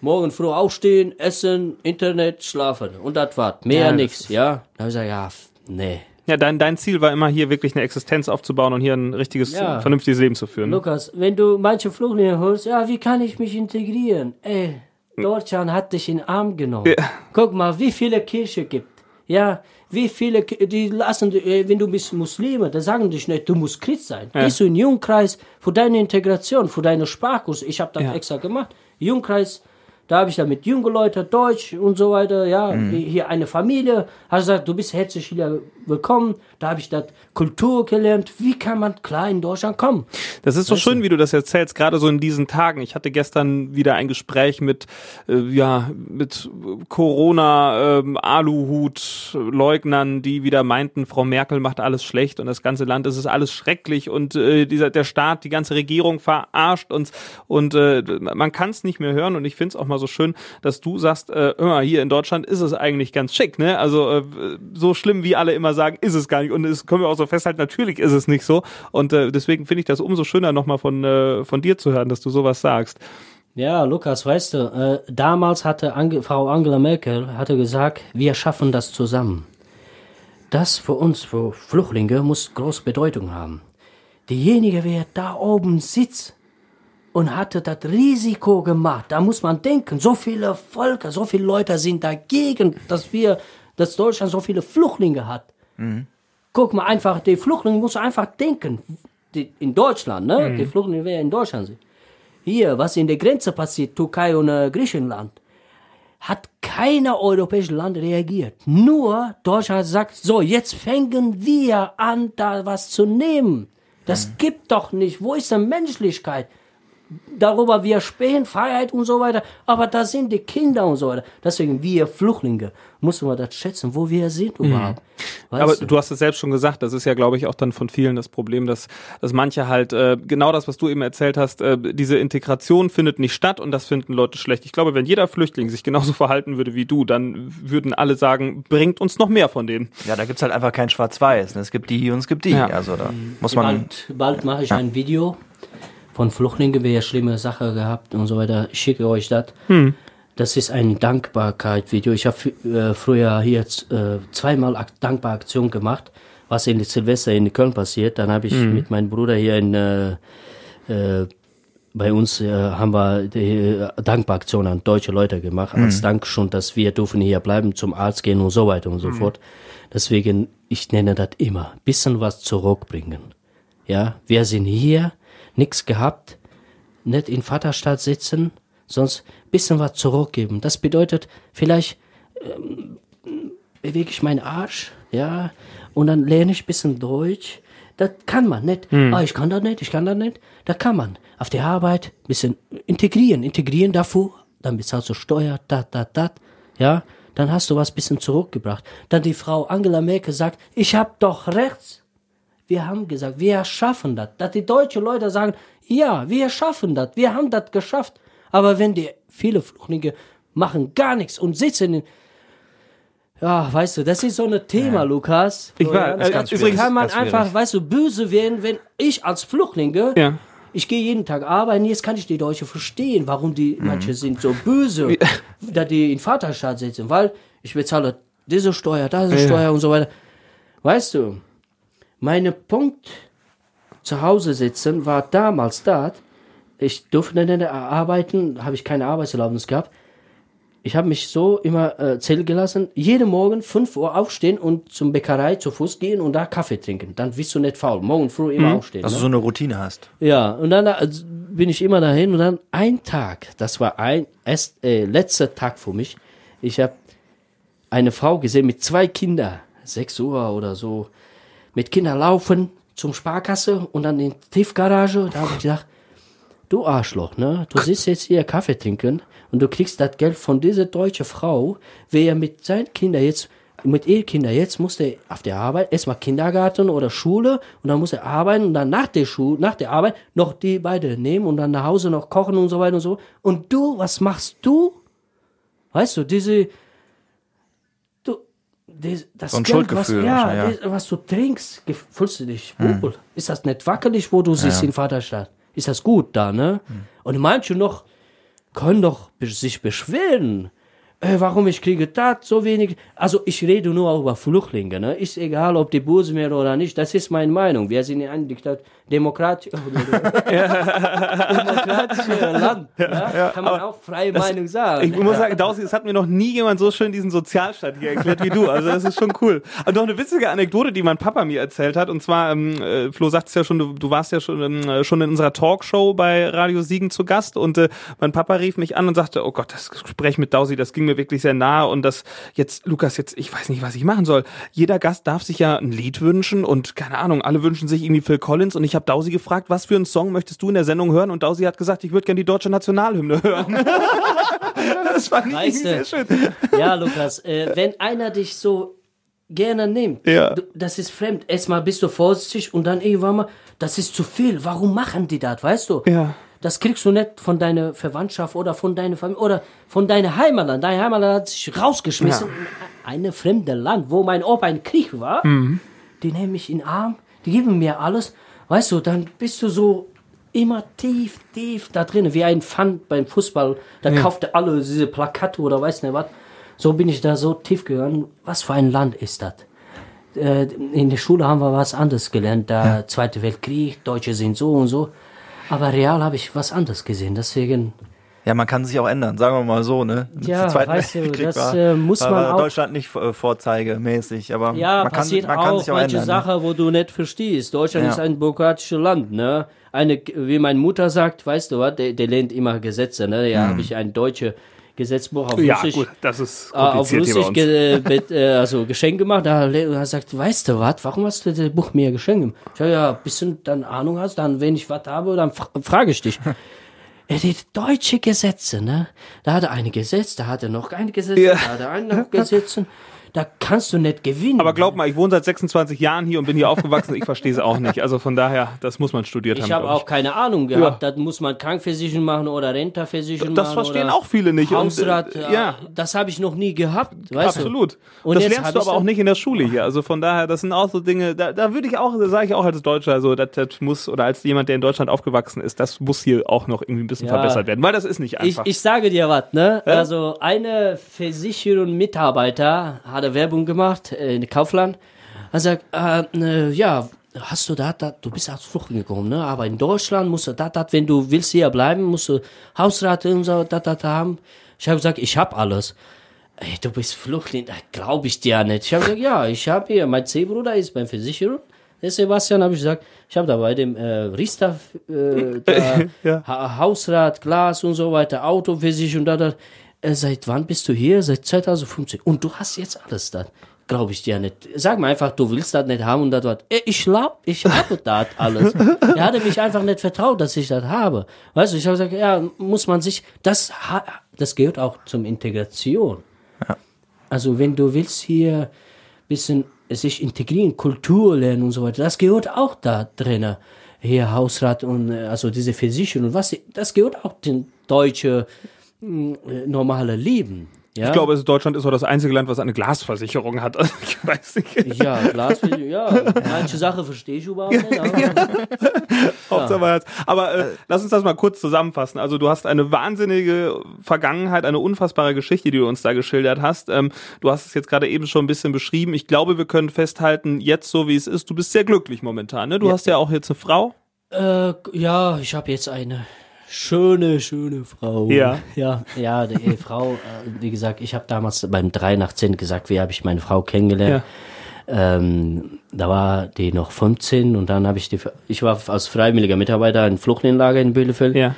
morgen früh aufstehen, essen, Internet, schlafen. Und das war's. Mehr Ja, nichts, ja. Da habe ich gesagt, ja, nee. Ja, dein, dein Ziel war immer hier wirklich eine Existenz aufzubauen und hier ein richtiges, Ja. vernünftiges Leben zu führen. Lukas, wenn du manche Flüchtlinge hörst, ja, wie kann ich mich integrieren? Ey, Deutschland hat dich in den Arm genommen. Guck mal, wie viele Kirche gibt. Ja, wie viele, die lassen, äh, wenn du bist Muslime, da sagen dich nicht, du musst Christ sein. Gehst du in den Jugendkreis für deine Integration, für deine Sprachkurs. Ich habe das Ja. extra gemacht. Jugendkreis, da habe ich dann mit jungen Leuten Deutsch und so weiter, ja, hier eine Familie, hat gesagt, du bist herzlich willkommen. Da habe ich das Kultur gelernt. Wie kann man klar in Deutschland kommen? Das ist so schön, wie du das erzählst, gerade so in diesen Tagen. Ich hatte gestern wieder ein Gespräch mit, äh, ja, mit Corona, ähm, Aluhut-Leugnern, die wieder meinten, Frau Merkel macht alles schlecht und das ganze Land, es ist alles schrecklich und äh, dieser, der Staat, die ganze Regierung verarscht uns und äh, man kann es nicht mehr hören und ich finde es auch mal so schön, dass du sagst, äh, mal, hier in Deutschland ist es eigentlich ganz schick, ne? Also äh, so schlimm, wie alle immer sagen, ist es gar nicht und das können wir auch so festhalten, natürlich ist es nicht so und äh, deswegen finde ich das umso schöner nochmal von, äh, von dir zu hören, dass du sowas sagst. Ja, Lukas, weißt du, äh, damals hatte Ange Frau Angela Merkel hatte gesagt, wir schaffen das zusammen. Das für uns, für Flüchtlinge, muss große Bedeutung haben. Diejenige, wer da oben sitzt und hatte das Risiko gemacht, da muss man denken, so viele Völker, so viele Leute sind dagegen, dass wir, dass Deutschland so viele Flüchtlinge hat. Guck mal einfach, die Flüchtlinge muss einfach denken, die, in Deutschland, ne? Die Flüchtlinge, wer in Deutschland sind. Hier, was in der Grenze passiert, Türkei und äh, Griechenland, hat kein europäisches Land reagiert. Nur Deutschland sagt, so, jetzt fangen wir an, da was zu nehmen. Das gibt doch nicht. Wo ist denn Menschlichkeit? Darüber wir sprechen, Freiheit und so weiter, aber da sind die Kinder und so weiter. Deswegen, wir Flüchtlinge, müssen wir das schätzen, wo wir sind überhaupt. Weißt Aber du hast es selbst schon gesagt, das ist ja, glaube ich, auch dann von vielen das Problem, dass, dass manche halt, äh, genau das, was du eben erzählt hast, äh, diese Integration findet nicht statt und das finden Leute schlecht. Ich glaube, wenn jeder Flüchtling sich genauso verhalten würde wie du, dann würden alle sagen, bringt uns noch mehr von denen. Ja, da gibt's halt einfach kein Schwarz-Weiß. ne? Es gibt die und es gibt die. Ja. Also da muss man. Bald, bald mache ich ein Video von Flüchtlingen, wer schlimme Sache gehabt und so weiter. Ich schicke euch das. Das ist ein Dankbarkeit-Video. Ich habe äh, früher hier äh, zweimal Ak Dankbaraktion gemacht, was in Silvester in Köln passiert. Dann habe ich mit meinem Bruder hier in äh, äh, bei uns äh, haben wir die äh, Dankbaraktion an deutsche Leute gemacht, als Dank schon, dass wir dürfen hier bleiben, zum Arzt gehen und so weiter und so fort. Deswegen, ich nenne das immer, bisschen was zurückbringen. Ja, wir sind hier, nix gehabt, nicht in Vaterstadt sitzen, sonst bisschen was zurückgeben. Das bedeutet, vielleicht ähm, bewege ich meinen Arsch, ja, und dann lerne ich bisschen Deutsch. Das kann man nicht. Ah, ich kann das nicht, ich kann das nicht. Da kann man auf der Arbeit bisschen integrieren, integrieren dafür, dann bezahlst du Steuer, dat, dat, dat, ja, dann hast du was bisschen zurückgebracht. Dann die Frau Angela Merkel sagt, ich hab doch rechts. Wir haben gesagt, wir schaffen das. Dass die deutschen Leute sagen, ja, wir schaffen das, wir haben das geschafft. Aber wenn die viele Flüchtlinge machen gar nichts und sitzen in, ja, weißt du, das ist so ein Thema, Lukas. Ich war- äh, ganz übrigens- kann man schwierig. einfach, weißt du, böse werden, wenn ich als Flüchtlinge, Ja. ich gehe jeden Tag arbeiten, jetzt kann ich die Deutschen verstehen, warum die, Mhm. manche sind so böse, da die in Vaterstaat sitzen, weil ich bezahle diese Steuer, diese Steuer und so weiter. Weißt du, meine Punkt zu Hause sitzen war damals da. Ich durfte nicht arbeiten, habe ich keine Arbeitserlaubnis gehabt. Ich habe mich so immer äh, zählen gelassen, jeden Morgen 5 Uhr aufstehen und zum Bäckerei zu Fuß gehen und da Kaffee trinken. Dann bist du nicht faul. Morgen früh immer aufstehen. Dass ne? du so eine Routine hast. Ja, und dann äh, bin ich immer dahin und dann ein Tag, das war ein erst, äh, letzter Tag für mich. Ich habe eine Frau gesehen mit zwei Kindern, sechs Uhr oder so, mit Kindern laufen zum Sparkasse und dann in die Tiefgarage. Da habe ich gedacht, du Arschloch, ne? Du sitzt jetzt hier Kaffee trinken und du kriegst das Geld von dieser deutschen Frau, wer mit seinen Kindern jetzt, mit ihr Kinder jetzt muss auf der Arbeit erstmal Kindergarten oder Schule und dann muss er arbeiten und dann nach der Schule, nach der Arbeit noch die beide nehmen und dann nach Hause noch kochen und so weiter und so. Und du, was machst du? Weißt du, diese, das, das So ein Geld, was, ja, wahrscheinlich, das, was du trinkst, fühlst du dich wohl. Ist das nicht wackelig, wo du siehst in Vaterstadt? Ist das gut da, ne? Und manche noch können doch sich beschweren. Äh, warum ich kriege das so wenig? Also ich rede nur über Flüchtlinge, ne? Ist egal, ob die böse wäre oder nicht. Das ist meine Meinung. Wir sind in einem Diktat Demokrat demokratisches Land. Ja? Kann man auch freie Meinung sagen. Ich muss sagen, Dausi, es hat mir noch nie jemand so schön diesen Sozialstaat hier erklärt wie du. Also das ist schon cool. Und noch eine witzige Anekdote, die mein Papa mir erzählt hat. Und zwar, ähm, äh, Flo sagt es ja schon, du, du warst ja schon, ähm, äh, schon in unserer Talkshow bei Radio Siegen zu Gast. Und äh, mein Papa rief mich an und sagte, oh Gott, das Gespräch mit Dausi, das ging mir wirklich sehr nahe. Und das jetzt, Lukas, jetzt, ich weiß nicht, was ich machen soll. Jeder Gast darf sich ja ein Lied wünschen und keine Ahnung, alle wünschen sich irgendwie Phil Collins. Und ich habe Dausi gefragt, was für einen Song möchtest du in der Sendung hören? Und Dausi hat gesagt, ich würde gerne die deutsche Nationalhymne hören. das fand ich sehr schön. Ja, Lukas, äh, wenn einer dich so gerne nimmt, Ja. das ist fremd. Erstmal bist du vorsichtig und dann irgendwann mal, das ist zu viel. Warum machen die das, weißt du? Ja. Das kriegst du nicht von deiner Verwandtschaft oder von deiner Familie oder von deiner Heimatland. Deine Heimatland hat sich rausgeschmissen. in Eine fremde Land, wo mein Opa ein Krieg war. Die nehmen mich in den Arm, die geben mir alles. Weißt du, dann bist du so immer tief, tief da drin, wie ein Fan beim Fußball. Da kauft er alle diese Plakate oder weiß nicht was. So bin ich da so tief gegangen. Was für ein Land ist das? Äh, in der Schule haben wir was anderes gelernt. Da Zweite Weltkrieg, Deutsche sind so und so. Aber real habe ich was anderes gesehen. Deswegen, Ja, man kann sich auch ändern, sagen wir mal so, ne? Ja, weißt du, das, war, äh, muss man war auch- Deutschland nicht äh, vorzeigemäßig, aber ja, man, kann, passiert man kann auch sich auch manche ändern. Ne? Sachen, wo du nicht verstehst. Deutschland Ja. ist ein bürokratisches Land, ne? Eine, wie meine Mutter sagt, weißt du was, der, der lehnt immer Gesetze, ne? Ja, habe ich ein deutsches Gesetzbuch auf Ja, Russisch. gut, das ist äh, auf Russisch ge, äh, also Geschenk gemacht. Da er sagt, weißt du was, warum hast du das Buch mir geschenkt? Ich sag, ja, bisschen dann Ahnung hast, dann wenn ich was habe, dann fra frage ich dich. Er die deutsche Gesetze, ne? Da hat er ein Gesetz, da hat er noch ein Gesetz, Ja. da hat er ein noch Gesetz. Da kannst du nicht gewinnen. Aber glaub mal, ich wohne seit 26 Jahren hier und bin hier aufgewachsen. Ich verstehe es auch nicht. Also von daher, das muss man studiert haben. Ich habe auch keine Ahnung gehabt. Da muss man Krankenversicherung machen oder Rentenversicherung Das machen. verstehen oder auch viele nicht. Und, Hausrat, äh, ja. ja. Das habe ich noch nie gehabt. Weißt Absolut. Du? Und das lernst hab du ich aber auch nicht in der Schule hier. Also von daher, das sind auch so Dinge, da, da würde ich auch, sage ich auch als Deutscher, also das, das muss, oder als jemand, der in Deutschland aufgewachsen ist, das muss hier auch noch irgendwie ein bisschen Ja. verbessert werden, weil das ist nicht Ich, einfach. ich sage dir was, ne? Also eine Versicherung Mitarbeiter eine Werbung gemacht äh, in Kaufland. Er sagt, äh, ne, ja, hast du da, da, du bist als Flüchtling gekommen, ne? Aber in Deutschland musst du da, da, wenn du willst hier bleiben, musst du Hausrate und so, da, da, da haben. Ich habe gesagt, ich habe alles. Ey, du bist Flüchtling, glaube ich dir nicht. Ich habe gesagt, ja, ich habe hier, mein C-Bruder ist beim Versicherung. Der Sebastian habe ich gesagt, ich habe da bei dem äh, Riester äh, da, Ja. ha Hausrat, Glas und so weiter, Autoversicherung, da, da. Äh, seit wann bist du hier? Seit 2015. Und du hast jetzt alles da. Glaube ich dir nicht. Sag mir einfach, du willst das nicht haben und das was. Äh, Ich glaub, ich habe das alles. er hatte mich einfach nicht vertraut, dass ich das habe. Weißt du, ich habe gesagt, ja, muss man sich, das, das gehört auch zum Integration. Also wenn du willst hier bisschen sich integrieren, Kultur lernen und so weiter, das gehört auch da drin. Hier Hausrat und äh, also diese Versicherung, was das gehört auch zum deutsche mh, äh, normale Leben. Ja? ich glaube, Deutschland ist auch das einzige Land, was eine Glasversicherung hat. Also ich weiß nicht. ja, Glasversicherung, ja, manche Sachen verstehe ich überhaupt nicht. Aber, Hauptsache man hat's. Aber äh, lass uns das mal kurz zusammenfassen. Also du hast eine wahnsinnige Vergangenheit, eine unfassbare Geschichte, die du uns da geschildert hast. Ähm, du hast es jetzt gerade eben schon ein bisschen beschrieben. Ich glaube, wir können festhalten, jetzt so wie es ist, du bist sehr glücklich momentan. Ne? Du hast ja auch jetzt eine Frau. Äh, ja, ich habe jetzt eine schöne, schöne Frau. Ja. Ja, ja, die Ehefrau, äh, wie gesagt, ich habe damals beim 3 nach 10 gesagt, wie habe ich meine Frau kennengelernt. Ähm, da war die noch 15 und dann habe ich die, ich war als freiwilliger Mitarbeiter in Flüchtlingslager in Bielefeld. Ja.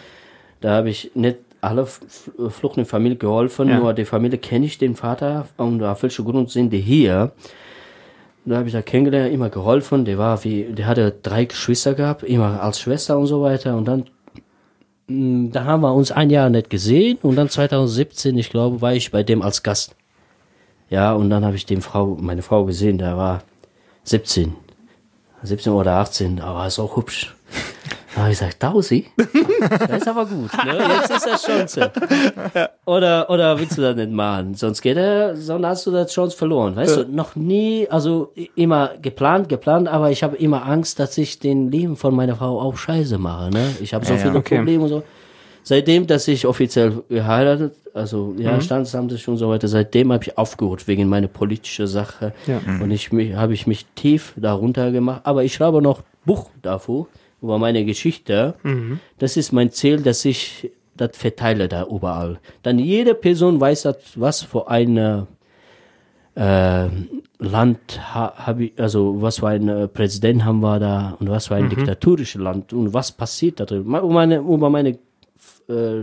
Da habe ich nicht alle F- F- Flüchtlingsfamilie geholfen, Ja. nur die Familie kenne ich den Vater und auf welchen Grund sind die hier. Da habe ich da kennengelernt, immer geholfen. Der war wie, der hatte drei Geschwister gehabt, immer als Schwester und so weiter. Und dann, da haben wir uns ein Jahr nicht gesehen und dann 2017, ich glaube, war ich bei dem als Gast. Ja, und dann habe ich den Frau, meine Frau gesehen, der war 17. 17 oder 18, aber ist auch hübsch. Da habe ich gesagt, Tausi? Das ist aber gut, ne? Jetzt ist das schon so. Oder, oder willst du das nicht machen? Sonst geht er, sonst hast du das Chance verloren. Weißt du, noch nie, also immer geplant, geplant, aber ich habe immer Angst, dass ich den Leben von meiner Frau auch scheiße mache, ne? Ich habe so Ja, ja. viele Okay. Probleme und so. Seitdem, dass ich offiziell geheiratet, also ja, Mhm. Standesamt und so weiter, seitdem habe ich aufgehört wegen meiner politischen Sache. Ja. Und ich habe ich mich tief darunter gemacht. Aber ich schreibe noch Buch davor über meine Geschichte. Mhm. Das ist mein Ziel, dass ich das verteile da überall. Dann jede Person weiß, das, was für eine äh, Land ha, hab ich, also was für ein Präsident haben wir da und was für ein diktatorisches Land und was passiert da drin. Über meine, über meine, äh,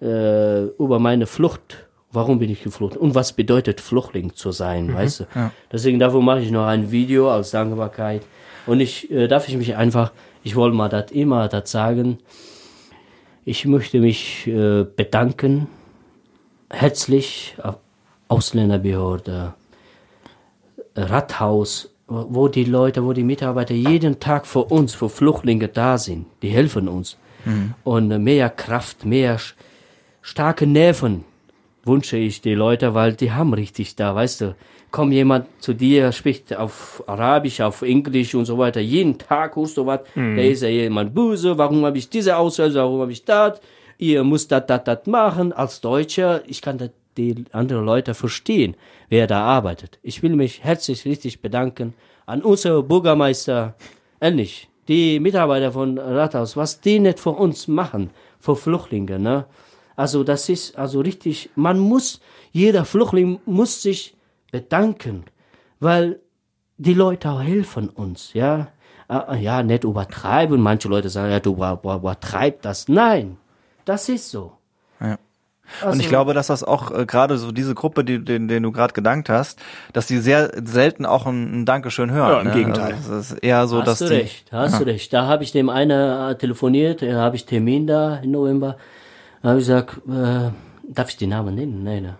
äh, über meine Flucht. Warum bin ich geflohen? Und was bedeutet Flüchtling zu sein, weißt du? Deswegen davon mache ich noch ein Video als Dankbarkeit. Und ich äh, darf ich mich einfach, ich wollte mal das immer das sagen. Ich möchte mich äh, bedanken, herzlich, auf Ausländerbehörde, Rathaus, wo die Leute, wo die Mitarbeiter jeden Tag für uns, für Flüchtlinge da sind. Die helfen uns. Und äh, mehr Kraft, mehr starke Nerven wünsche ich die Leute, weil die haben richtig da, weißt du. Kommt jemand zu dir, spricht auf Arabisch, auf Englisch und so weiter. Jeden Tag hörst du was. Da ist ja jemand böse. Warum habe ich diese Auslöser? Warum habe ich das? Ihr müsst das, das, das machen. Als Deutscher, ich kann das die anderen Leute verstehen, wer da arbeitet. Ich will mich herzlich richtig bedanken an unsere Bürgermeister, ehrlich, die Mitarbeiter von Rathaus, was die nicht für uns machen, für Flüchtlinge, ne? Also das ist also richtig, man muss, jeder Flüchtling muss sich bedanken, weil die Leute auch helfen uns, ja. Äh, Ja, nicht übertreiben. Manche Leute sagen, ja, du über- über- übertreib das. Nein, das ist so. Ja. und ich Also- glaube, dass das auch äh, gerade so diese Gruppe, die, den, den du gerade gedankt hast, dass die sehr selten auch ein, ein Dankeschön hören. Ja, im ne? Gegenteil. Also, es ist eher so, hast dass du die, recht, hast du recht. Da habe ich dem einen äh, telefoniert, da habe ich Termin da im November. Da habe ich gesagt, äh, darf ich den Namen nennen? Nein, ne?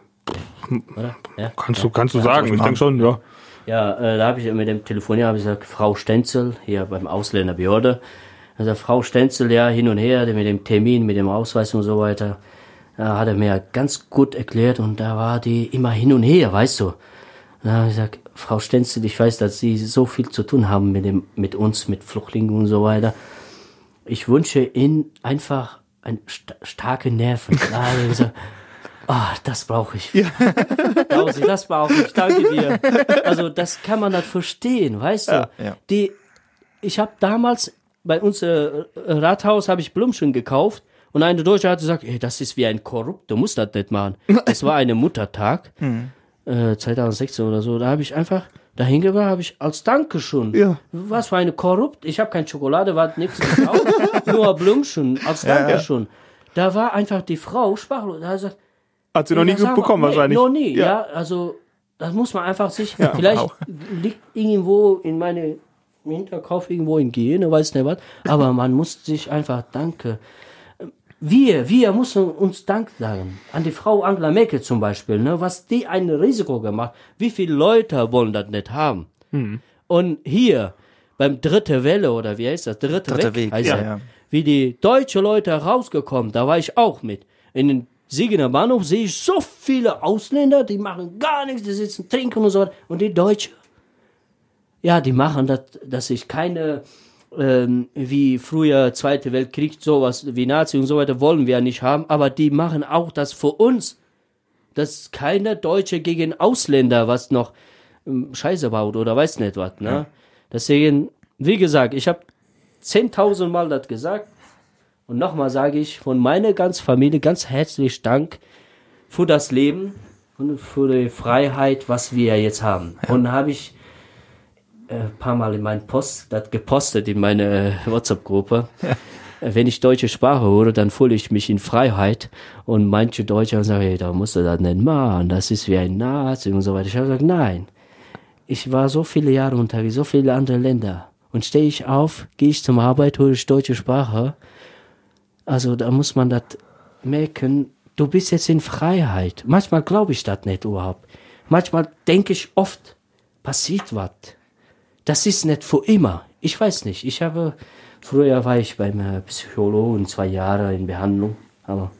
Oder? Ja. Kannst du, kannst du sagen, ich denke schon, ja. Ja, äh, da habe ich mit dem telefoniert, habe ich gesagt, Frau Stenzel, hier beim Ausländerbehörde. Also Frau Stenzel, ja, hin und her, mit dem Termin, mit dem Ausweis und so weiter. Da hat er mir ganz gut erklärt und da war die immer hin und her, weißt du. Da habe ich gesagt, Frau Stenzel, ich weiß, dass Sie so viel zu tun haben mit, dem, mit uns, mit Flüchtlingen und so weiter. Ich wünsche Ihnen einfach ein st starke Nerven. Da habe ich gesagt, ah, das brauche ich. Klausi, das brauche ich. Danke dir. Also das kann man nicht verstehen, weißt du? ja. Die, ich habe damals bei uns äh, Rathaus habe ich Blümchen gekauft und eine Deutsche hat gesagt, ey, das ist wie ein Korrupt, du musst das nicht machen. Es war eine Muttertag, äh, 2016 oder so. Da habe ich einfach dahin gebracht, habe ich als Dankeschön. Ja. Was für eine Korrupt? Ich habe keine Schokolade, war nichts gekauft, nur Blümchen als Dankeschön. Da war einfach die Frau sprachlos. Da hat sie gesagt, Hat sie noch nie bekommen, nee, wahrscheinlich. Noch nie, Ja. ja. Also, das muss man einfach sich, vielleicht liegt irgendwo in meine im Hinterkopf irgendwo in Gene, weiß nicht was, aber man muss sich einfach danke. Wir, wir müssen uns Dank sagen. An die Frau Angela Merkel zum Beispiel, ne, was die ein Risiko gemacht. Wie viele Leute wollen das nicht haben? Und hier, beim dritte Welle, oder wie heißt das? Dritte, Dritter Weg, Weg, heißt ja, er. ja. Wie die deutsche Leute rausgekommen, da war ich auch mit. In den Siegener Bahnhof sehe ich so viele Ausländer, die machen gar nichts, die sitzen, trinken und so weiter. Und die Deutsche, ja, die machen das, dass ich keine, ähm, wie früher Zweite Weltkrieg, sowas wie Nazi und so weiter, wollen wir ja nicht haben, aber die machen auch das für uns. Dass keine Deutsche gegen Ausländer was noch ähm, Scheiße baut oder weiß nicht was, ne? Deswegen, wie gesagt, ich habe 10.000 Mal das gesagt und nochmal sage ich von meiner ganzen Familie ganz herzlich Dank für das Leben und für die Freiheit, was wir jetzt haben. Und habe ich ein paar Mal in meinen Post, das gepostet in meine äh, WhatsApp-Gruppe. Äh, Wenn ich deutsche Sprache höre, dann fühle ich mich in Freiheit. Und manche Deutsche sagen, hey, da musst du das nicht machen, das ist wie ein Nazi und so weiter. Ich habe gesagt, nein. Ich war so viele Jahre unterwegs, so viele andere Länder. Und stehe ich auf, gehe ich zum Arbeit, höre ich deutsche Sprache. Also da muss man das merken, du bist jetzt in Freiheit. Manchmal glaube ich das nicht überhaupt. Manchmal denke ich oft, passiert was. Das ist nicht für immer. Ich weiß nicht. Ich habe, früher war ich beim äh, Psychologen zwei Jahre in Behandlung, aber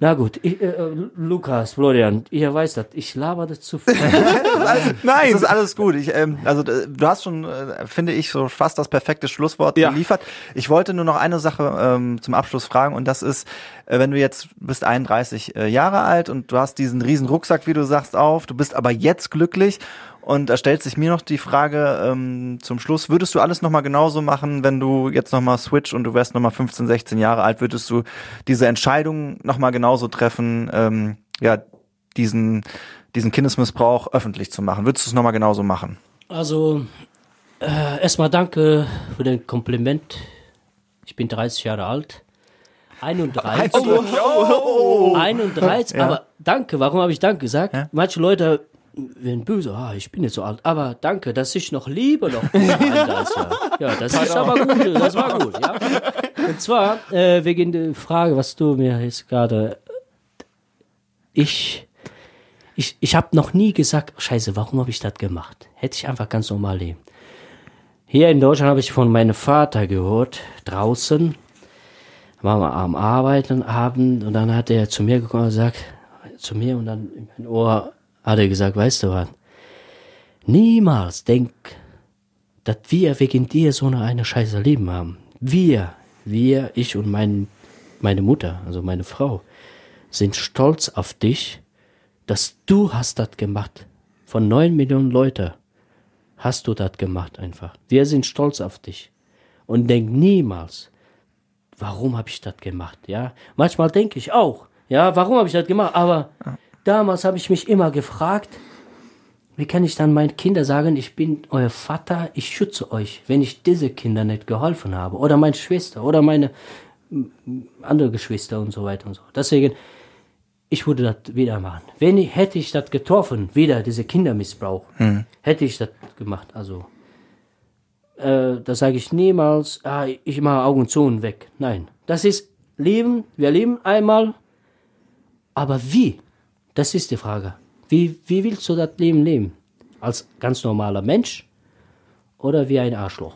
na gut, ich, äh, Lukas, Florian, ihr weißt das, ich laber das zu viel. Nein, das ist alles gut. Ich, ähm, also äh, du hast schon, äh, finde ich, so fast das perfekte Schlusswort Ja. geliefert. Ich wollte nur noch eine Sache ähm, zum Abschluss fragen und das ist, äh, wenn du jetzt bist 31 äh, Jahre alt und du hast diesen riesen Rucksack, wie du sagst, auf, du bist aber jetzt glücklich und da stellt sich mir noch die Frage ähm, zum Schluss, würdest du alles nochmal genauso machen, wenn du jetzt nochmal switch und du wärst nochmal 15, 16 Jahre alt, würdest du diese Entscheidung nochmal genauso treffen, ähm, ja, diesen, diesen Kindesmissbrauch öffentlich zu machen? Würdest du es nochmal genauso machen? Also, äh, erstmal danke für den Kompliment. Ich bin 30 Jahre alt. 31. Oh, 31, aber danke, warum habe ich danke gesagt? Ja. Manche Leute werden böse, ah, ich bin jetzt so alt, aber danke, dass ich noch liebe noch. 31 Jahre. Ja, das ist aber gut, das war gut, ja. Und zwar, äh, wegen der Frage, was du mir jetzt gerade, ich, ich, ich habe noch nie gesagt, scheiße, warum habe ich das gemacht? Hätte ich einfach ganz normal leben. Hier in Deutschland habe ich von meinem Vater gehört, draußen, waren wir am Arbeiten Abend und dann hat er zu mir gekommen und gesagt, zu mir und dann in mein Ohr hat er gesagt, weißt du was, niemals denk, dass wir wegen dir so eine, scheiße Leben haben. Wir, wir, ich und mein, meine Mutter, also meine Frau, sind stolz auf dich, dass du hast das gemacht. Von neun Millionen Leute hast du das gemacht einfach. Wir sind stolz auf dich. Und denk niemals, warum habe ich das gemacht? Ja, manchmal denke ich auch, ja, warum habe ich das gemacht? Aber damals habe ich mich immer gefragt, wie kann ich dann meinen Kindern sagen, ich bin euer Vater, ich schütze euch, wenn ich diese Kinder nicht geholfen habe? Oder meine Schwester oder meine andere Geschwister und so weiter und so. Deswegen, ich würde das wieder machen. Wenn ich, hätte ich das getroffen, wieder diese Kindermissbrauch, hätte ich das gemacht. Also, äh, da sage ich niemals, ah, ich mache Augen zu und weg. Nein, das ist Leben. Wir leben einmal, aber wie? Das ist die Frage. Wie, wie willst du das Leben leben? Als ganz normaler Mensch oder wie ein Arschloch?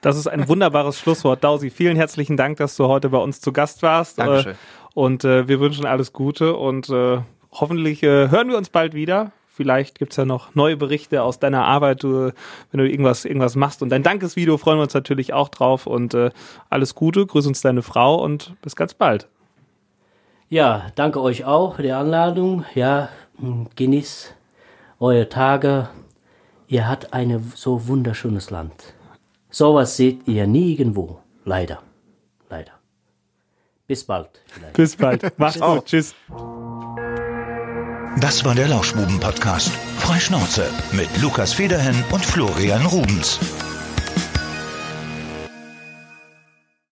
Das ist ein wunderbares Schlusswort. Dausi, vielen herzlichen Dank, dass du heute bei uns zu Gast warst. Dankeschön. Äh, Und äh, wir wünschen alles Gute und äh, hoffentlich äh, hören wir uns bald wieder. Vielleicht gibt's ja noch neue Berichte aus deiner Arbeit, du, wenn du irgendwas, irgendwas machst. Und dein Dankesvideo freuen wir uns natürlich auch drauf. Und äh, alles Gute, grüß uns deine Frau und bis ganz bald. Ja, danke euch auch für die Einladung. Ja, mh, genießt eure Tage. Ihr habt ein so wunderschönes Land. Sowas seht ihr nirgendwo. Leider. Leider. Bis bald. Vielleicht. Bis bald. Mach's gut. Tschüss. Das war der Lauschbuben-Podcast. Freischnauze mit Lukas Federhen und Florian Rubens.